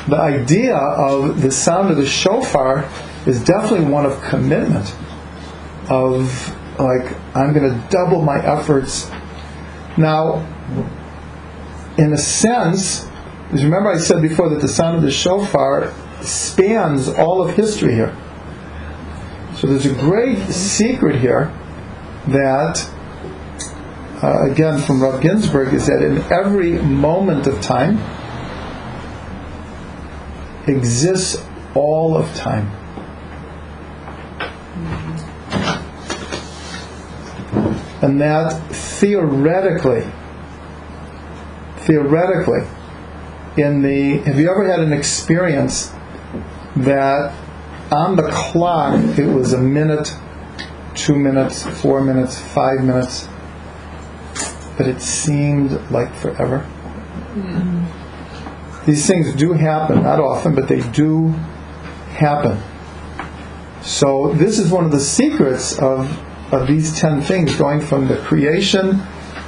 the idea of the sound of the shofar is definitely one of commitment. Of like, I'm going to double my efforts. Now, in a sense, because remember I said before that the sound of the shofar spans all of history here. So there's a great secret here that uh, again from Rav Ginsburgh, is that in every moment of time exists all of time. And that theoretically, theoretically, in the, have you ever had an experience that on the clock it was a minute, two minutes, four minutes, five minutes, but it seemed like forever. Hmm. These things do happen, not often, but they do happen. So this is one of the secrets of, of these ten things, going from the creation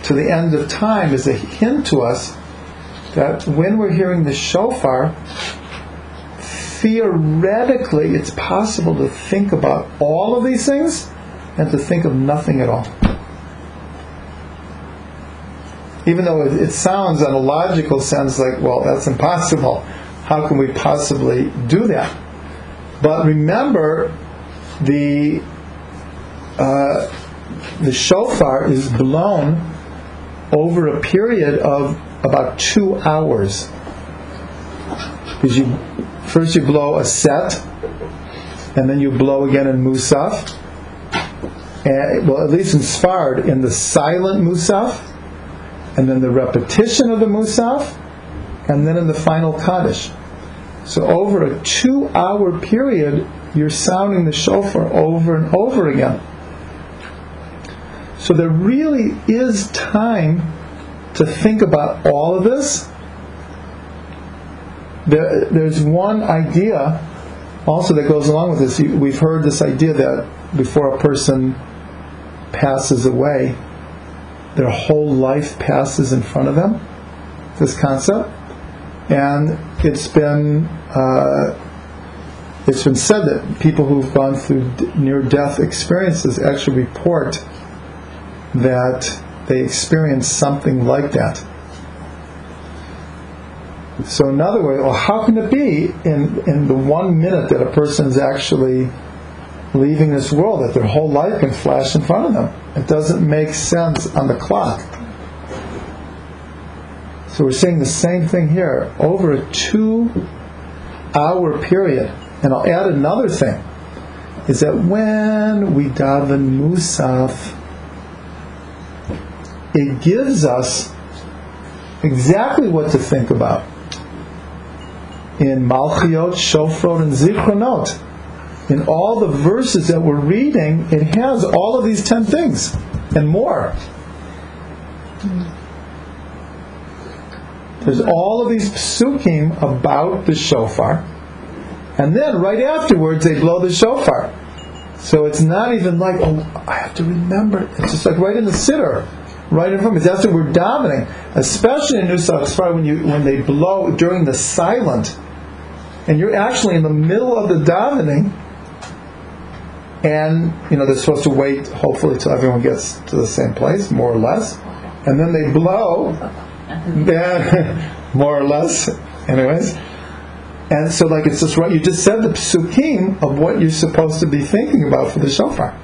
to the end of time, is a hint to us that when we're hearing the shofar, theoretically it's possible to think about all of these things and to think of nothing at all even though it, sounds in a logical sense like, well, that's impossible. How can we possibly do that? But remember, the uh, the shofar is blown over a period of about two hours. Because you first you blow a set, and then you blow again in Musaf. And, well, at least in Sfard, in the silent Musaf, and then the repetition of the Musaf, and then in the final Kaddish. So over a two hour period, you're sounding the shofar over and over again. So there really is time to think about all of this. There, there's one idea also that goes along with this. We've heard this idea that before a person passes away, their whole life passes in front of them. This concept, and it's been uh, it's been said that people who've gone through near-death experiences actually report that they experience something like that. So in other words, well, how can it be in, in the one minute that a person is actually leaving this world that their whole life can flash in front of them? It doesn't make sense on the clock. So we're saying the same thing here over a two hour period. And I'll add another thing is that when we daven Musaf, it gives us exactly what to think about. In Malchiot, Shofrot, and Zichronot, in all the verses that we're reading, it has all of these ten things and more. There's all of these psukim about the shofar, and then right afterwards they blow the shofar. So it's not even like, oh, I have to remember. It's just like right in the siddur, right in front of me. That's what we're davening, especially in Nusach Sfard when you when they blow during the silent, and you're actually in the middle of the davening, and you know they're supposed to wait, hopefully, till everyone gets to the same place, more or less, and then they blow, more or less, anyways. And so, like, it's just right. You just said the psukim of what you're supposed to be thinking about for the shofar.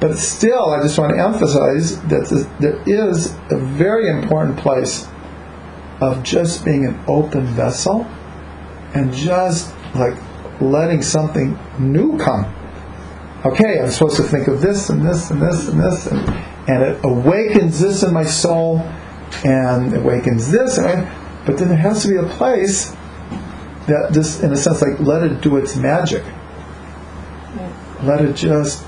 But still, I just want to emphasize that there is a very important place of just being an open vessel and just like letting something new come. Okay, I'm supposed to think of this and this and this and this, and, and it awakens this in my soul, and awakens this, and, but then there has to be a place that this, in a sense, like let it do its magic. Let it just,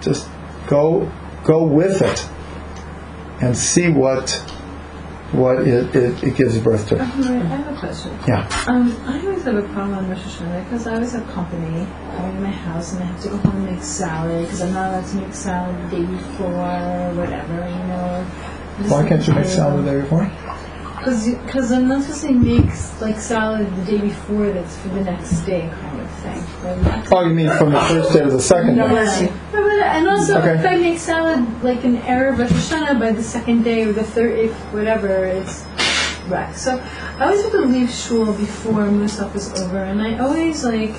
just go, go with it, and see what, what it, it, it gives birth to. I have a question. Yeah. Um, I always have a problem on Rosh Hashanah because I always have company coming to my house and I have to go home and make salad because I'm not allowed to make salad the day before or whatever, you know. Why can't you make salad the day before? Because I'm not supposed to make like salad the day before that's for the next day kind of thing. Oh, you mean from the first day to the second day? Yeah, And also, Okay. if I make salad like an Erev Rosh Hashanah by the second day or the third, if whatever, it's wreck. So I always have to leave shul before Musaf is over, and I always like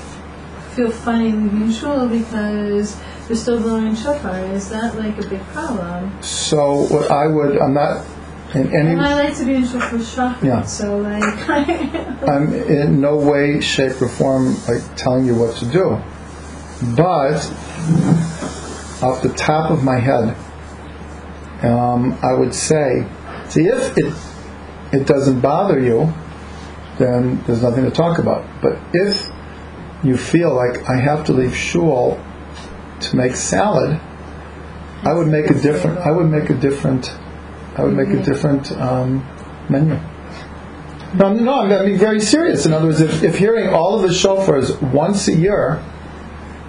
feel funny leaving shul because we're still blowing shofar. Is that like a big problem? So what I would, I'm not in any, And I like to be in shul for shachar, Yeah. so like. I'm in no way, shape, or form like telling you what to do. But off the top of my head, um, I would say, see if it it doesn't bother you, then there's nothing to talk about. But if you feel like I have to leave shul to make salad, I would make a different. I would make a different. I would make a different um, menu. No, no, I'm mean very serious. In other words, if, if hearing all of the shofars once a year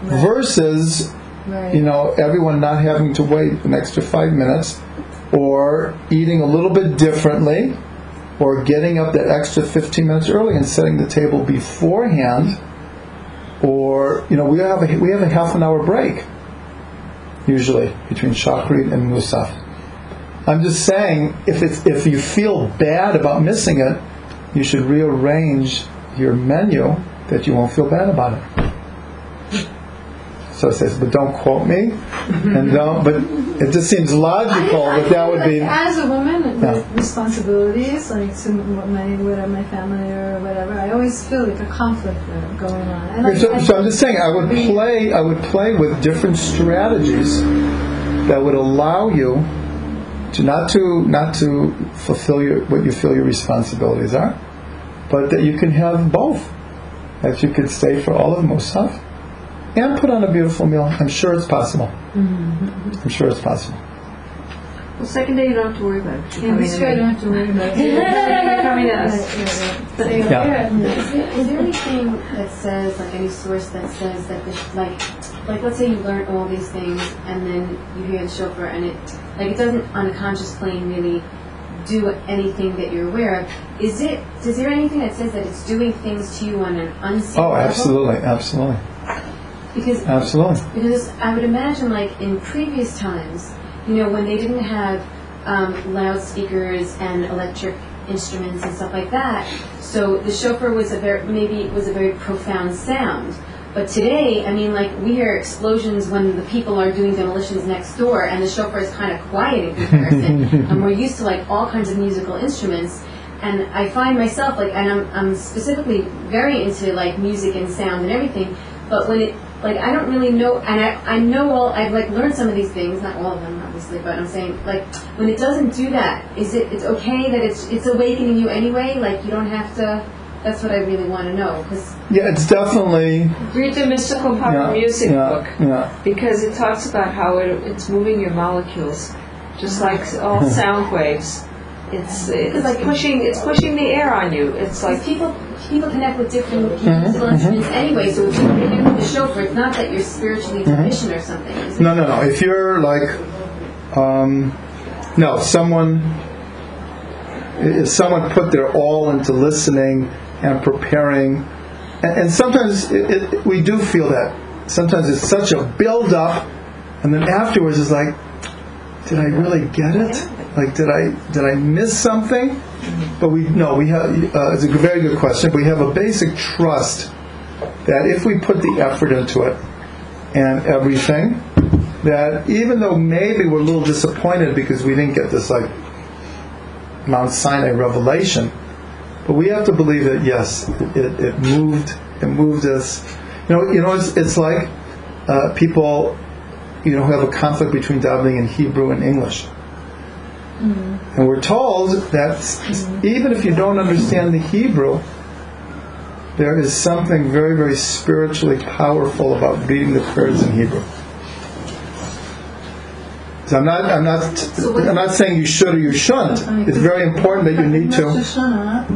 versus, right. you know, everyone not having to wait an extra five minutes, or eating a little bit differently, or getting up that extra 15 minutes early and setting the table beforehand, or you know, we have a, we have a half an hour break usually between shachrit and musaf. I'm just saying, if it's if you feel bad about missing it, you should rearrange your menu that you won't feel bad about it. So it says, but don't quote me, and don't. But it just seems logical that that would be. As a woman Yeah. with responsibilities, like to what my whatever my family or whatever, I always feel like a conflict going on. And like, So, I- so I'm just saying, I would play. I would play with different strategies that would allow you to not to not to fulfill your what you feel your responsibilities are, but that you can have both. That you could stay for all of Musaf and put on a beautiful meal. I'm sure it's possible. Mm-hmm. I'm sure it's possible. Well, second day you don't have to worry about it. You're yeah, coming this way I don't have to worry about it. You're coming to us. Yeah. Is there, is there anything that says, like any source that says that, the, like, like let's say you learn all these things and then you hear the shofar and it, like it doesn't on a conscious plane really do anything that you're aware of. Is it? Is there anything that says that it's doing things to you on an unseen Oh, level? absolutely, absolutely, Because absolutely. because I would imagine, like in previous times, you know, when they didn't have um, loudspeakers and electric instruments and stuff like that, so the shofar was a very maybe it was a very profound sound. But today, I mean, like we hear explosions when the people are doing demolitions next door, and the shofar is kind of quiet in comparison. and we're used to like all kinds of musical instruments. And I find myself like, and I'm, I'm specifically very into like music and sound and everything. But when it like I don't really know, and I, I know all I've like learned some of these things, not all of them obviously, but I'm saying like when it doesn't do that, is it it's okay that it's it's awakening you anyway? Like you don't have to. That's what I really want to know because Yeah, it's definitely. Read the mystical power Yeah, music yeah, book yeah. because it talks about how it, it's moving your molecules, just like all sound waves. It's it's like- pushing it's pushing the air on you. It's like like people people connect with different mm-hmm, musical mm-hmm. instruments anyway. So if you connect with the shofar, it's not that you're spiritually mm-hmm. deficient or something. Is? No, no, no. If you're like, um, no, someone, if someone put their all into listening and preparing, and, and sometimes it, it, we do feel that. Sometimes it's such a build up, and then afterwards it's like, did I really get it? Like, did I did I miss something? But we no, we have. Uh, it's a very good question. We have a basic trust that if we put the effort into it and everything, that even though maybe we're a little disappointed because we didn't get this like Mount Sinai revelation, but we have to believe that yes, it, it moved, it moved us. You know, you know, it's, it's like uh, people, you know, who have a conflict between davening in Hebrew and English. Mm. And we're told that s- even if you don't understand the Hebrew, there is something very, very spiritually powerful about reading the prayers in Hebrew. So I'm not, I'm not, I'm not saying you should or you shouldn't. It's very important that you need to. Hashanah,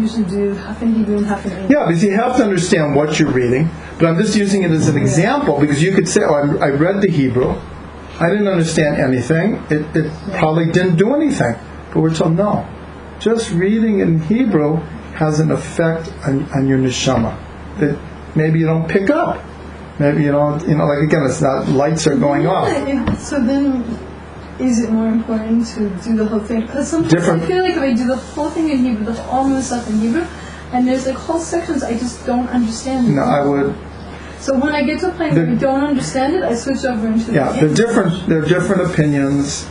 usually do half in Hebrew and half in English. Yeah, because you have to understand what you're reading. But I'm just using it as an example because you could say, "Oh, I read the Hebrew. I didn't understand anything. It, it probably didn't do anything." But we're told no. Just reading in Hebrew has an effect on, on your neshama that maybe you don't pick up. Maybe you don't. You know, like again, it's not lights are going off. Yeah, it- So then, is it more important to do the whole thing? Because sometimes Different- I feel like if I do the whole thing in Hebrew, the all my stuff in Hebrew, and there's like whole sections I just don't understand. No, I would. So when I get to a point where I don't understand it, I switch over into Yeah, the they're different. They're different opinions,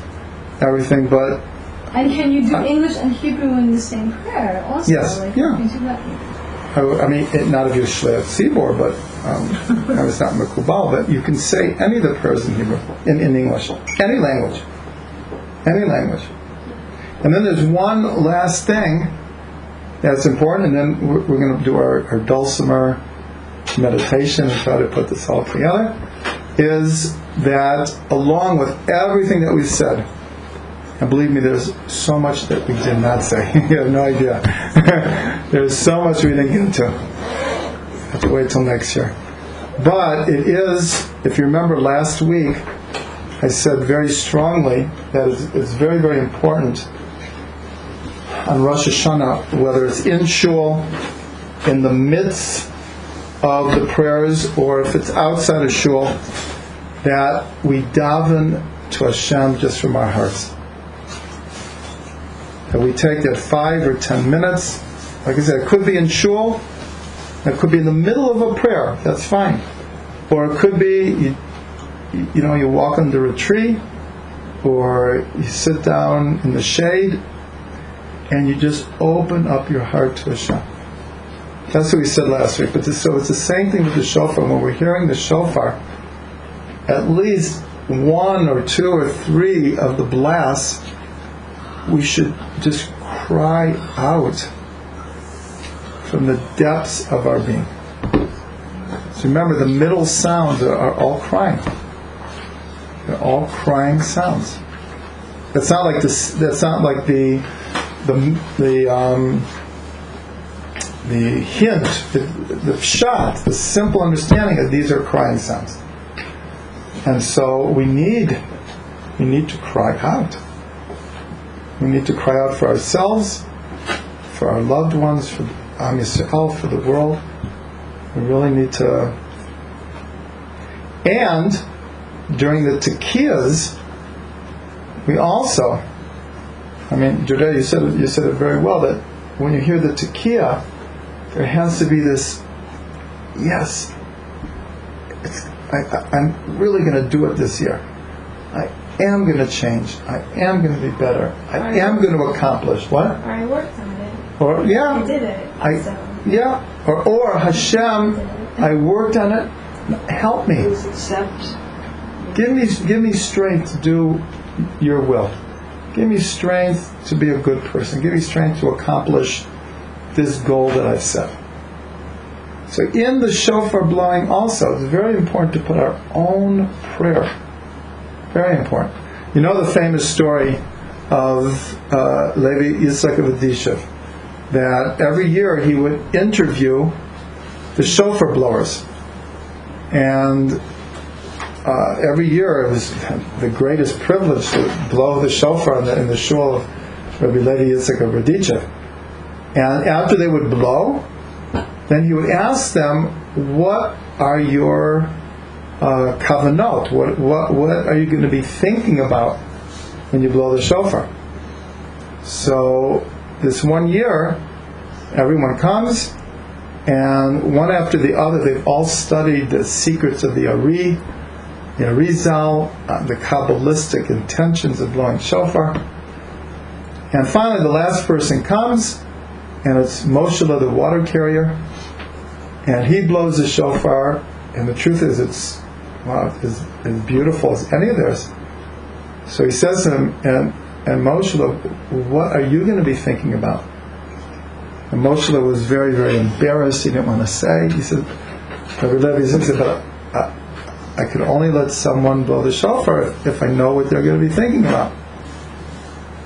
everything. But And can you do English and Hebrew in the same prayer also? Yes, Like, yeah. Can you do that? I, I mean, it, not if you're Tzibor, but um, was not Mekubal, but you can say any of the prayers in Hebrew, in, in English, any language, any language. And then there's one last thing that's important, and then we're, we're going to do our, our dulcimer meditation and try to put this all together, is that along with everything that we've said, and believe me, there's so much that we did not say. you have no idea. there's so much we didn't get into. Have to wait till next year. But it is, if you remember last week, I said very strongly that it's, it's very, very important on Rosh Hashanah, whether it's in shul, in the midst of the prayers, or if it's outside of shul, that we daven to Hashem just from our hearts that we take that five or ten minutes. Like I said, it could be in shul, it could be in the middle of a prayer. That's fine, or it could be you, you know you walk under a tree, or you sit down in the shade, and you just open up your heart to Hashem. That's what we said last week. But so it's the same thing with the shofar. When we're hearing the shofar, at least one or two or three of the blasts we should just cry out from the depths of our being. So remember, the middle sounds are, are all crying. They're all crying sounds. That's not like this. That's not like the the the um, the hint, the, the shot, the simple understanding that these are crying sounds. And so we need we need to cry out. We need to cry out for ourselves, for our loved ones, for um, Am Yisrael, for the world. We really need to. And during the tekiyas, we also, I mean, Judea, you said it, you said it very well that when you hear the tekiah, there has to be this, yes, it's, I, I, I'm really going to do it this year. I am going to change. I am going to be better. I am going to accomplish what? Or I worked on it. Or yeah, I did it. I- so. yeah. Or or Hashem, I worked on it. Help me. Accept. Give me give me strength to do your will. Give me strength to be a good person. Give me strength to accomplish this goal that I've set. So in the shofar blowing also, it's very important to put our own prayer. Very important. You know the famous story of uh, Levi Yitzhak of Berditchev, that every year he would interview the shofar blowers. And uh, every year it was the greatest privilege to blow the shofar in the, in the shul of Rabbi Levi Yitzhak of Berditchev. And after they would blow, then he would ask them, "What are your uh, kavanot? What, what what are you going to be thinking about when you blow the shofar?" So this one year, everyone comes, and one after the other, they've all studied the secrets of the Ari, the Arizal, uh, the Kabbalistic intentions of blowing shofar. And finally, the last person comes, and it's Moshe the water carrier, and he blows the shofar, and the truth is, it's wow, as beautiful as any of theirs. So he says to him, and, and Moshe, what are you going to be thinking about? And Moshe was very, very embarrassed. He didn't want to say. He said, Rabbi Levi said, but I, I could only let someone blow the shofar if, if I know what they're going to be thinking about.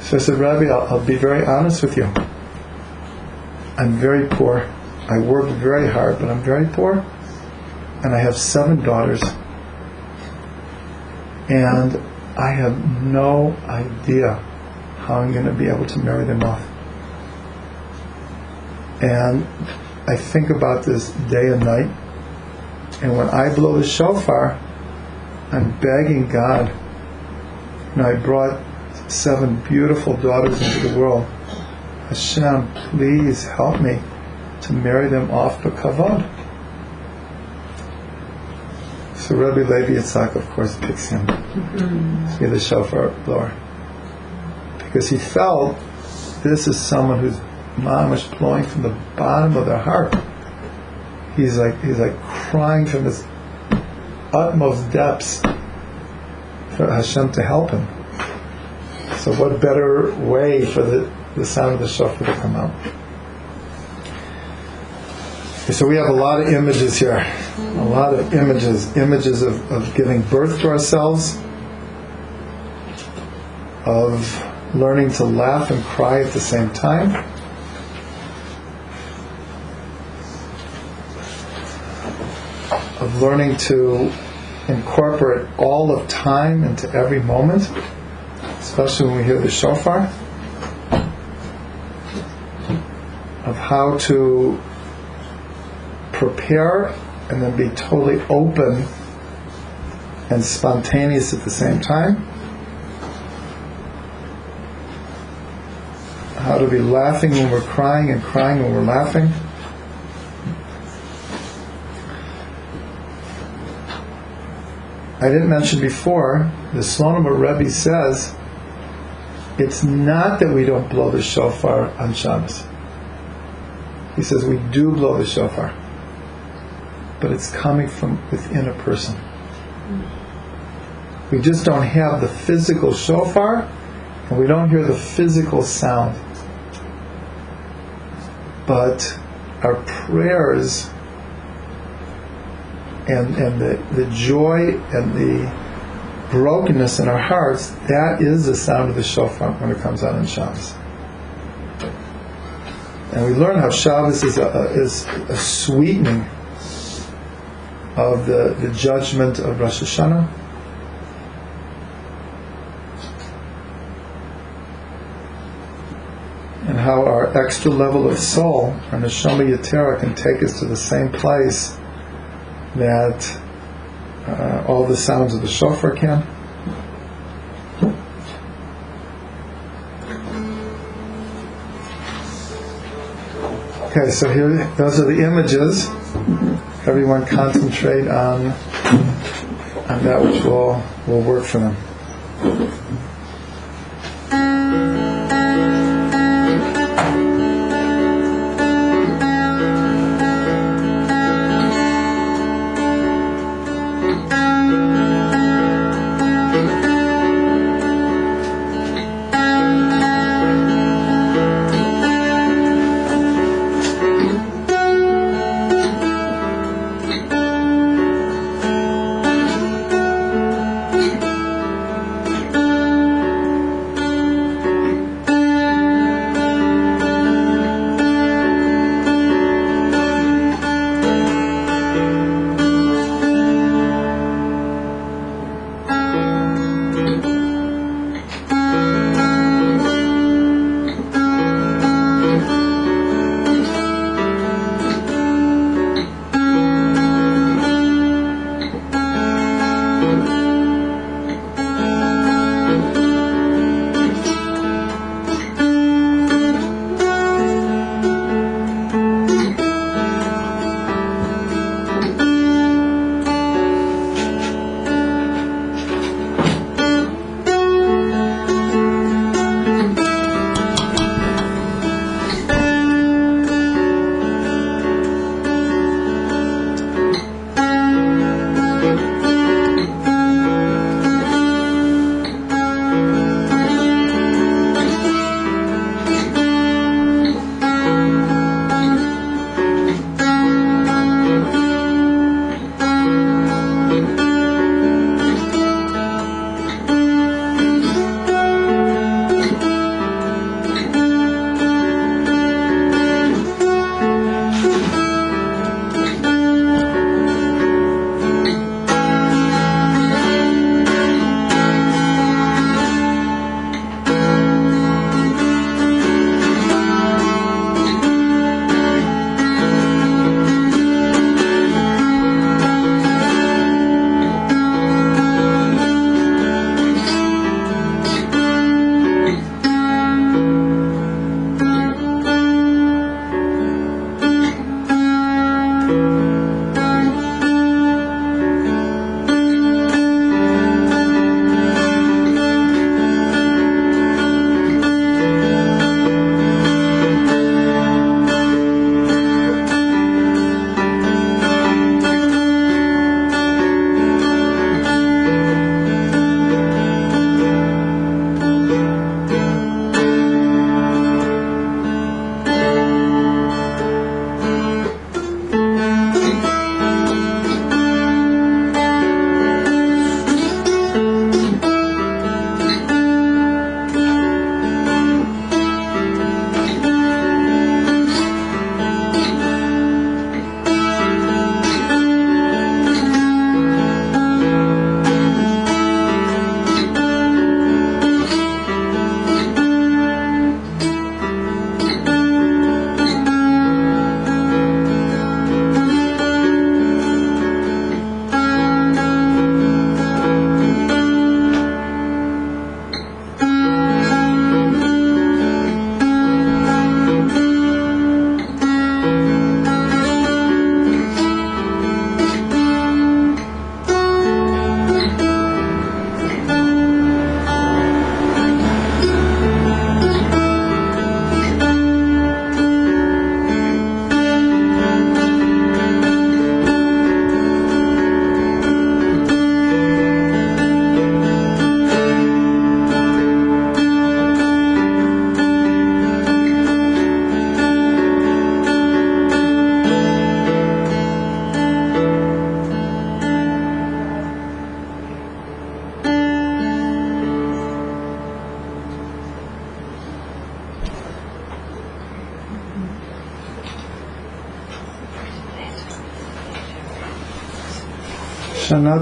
So I said, Rabbi, I'll, I'll be very honest with you. I'm very poor. I work very hard, but I'm very poor. And I have seven daughters. And I have no idea how I'm going to be able to marry them off. And I think about this day and night. And when I blow the shofar, I'm begging God. Know, I brought seven beautiful daughters into the world. Hashem, please help me to marry them off to kavod. So Rabbi Levi Yitzhak, of course, picks him mm-hmm. to be the shofar blower. Because he felt this is someone who's mamish blowing from the bottom of their heart. He's like he's like crying from his utmost depths for Hashem to help him. So what better way for the, the sound of the shofar to come out? So we have a lot of images here. A lot of images. Images of, of giving birth to ourselves, of learning to laugh and cry at the same time. Of learning to incorporate all of time into every moment, especially when we hear the shofar. Of how to prepare and then be totally open and spontaneous at the same time. How to be laughing when we're crying and crying when we're laughing. I didn't mention before, the Slonim Rebbe says it's not that we don't blow the shofar on Shabbos. He says we do blow the shofar but it's coming from within a person. We just don't have the physical shofar, and we don't hear the physical sound. But our prayers and, and the, the joy and the brokenness in our hearts, that is the sound of the shofar when it comes out on Shabbos. And we learn how Shabbos is a, is a sweetening of the, the judgment of Rosh Hashanah. And how our extra level of soul, our neshama yetera, can take us to the same place that uh, all the sounds of the shofar can. Okay, so here, those are the images. Everyone concentrate on, on that which will, will work for them.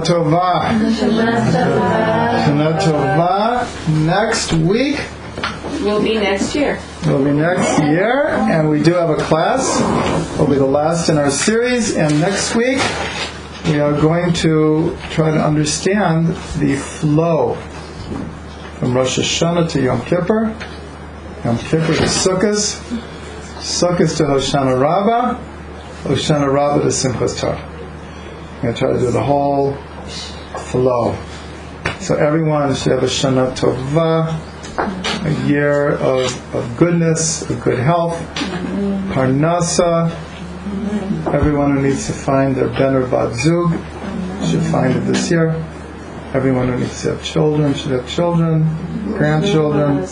Tova. Shana Tova. Next week Will be next year. will be next year, and we do have a class. It will be the last in our series, and next week we are going to try to understand the flow from Rosh Hashanah to Yom Kippur, Yom Kippur to Sukkot, Sukkot to Hoshana Rabbah, Hoshana Rabbah to Simchas Torah. I'm going to try to do the whole flow. So everyone should have a Shana Tova, a year of, of goodness, of good health, Parnasa. Everyone who needs to find their Ben or Bat Zug should find it this year. Everyone who needs to have children should have children, grandchildren.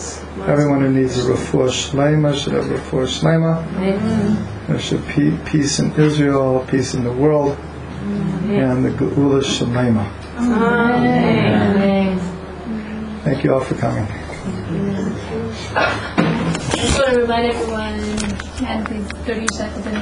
Everyone who needs a refuah shlema should have refuah shlema. There should be peace in Israel, peace in the world, and the geula shlema. Thank you all for coming. Just want to remind everyone, 10, 30 seconds in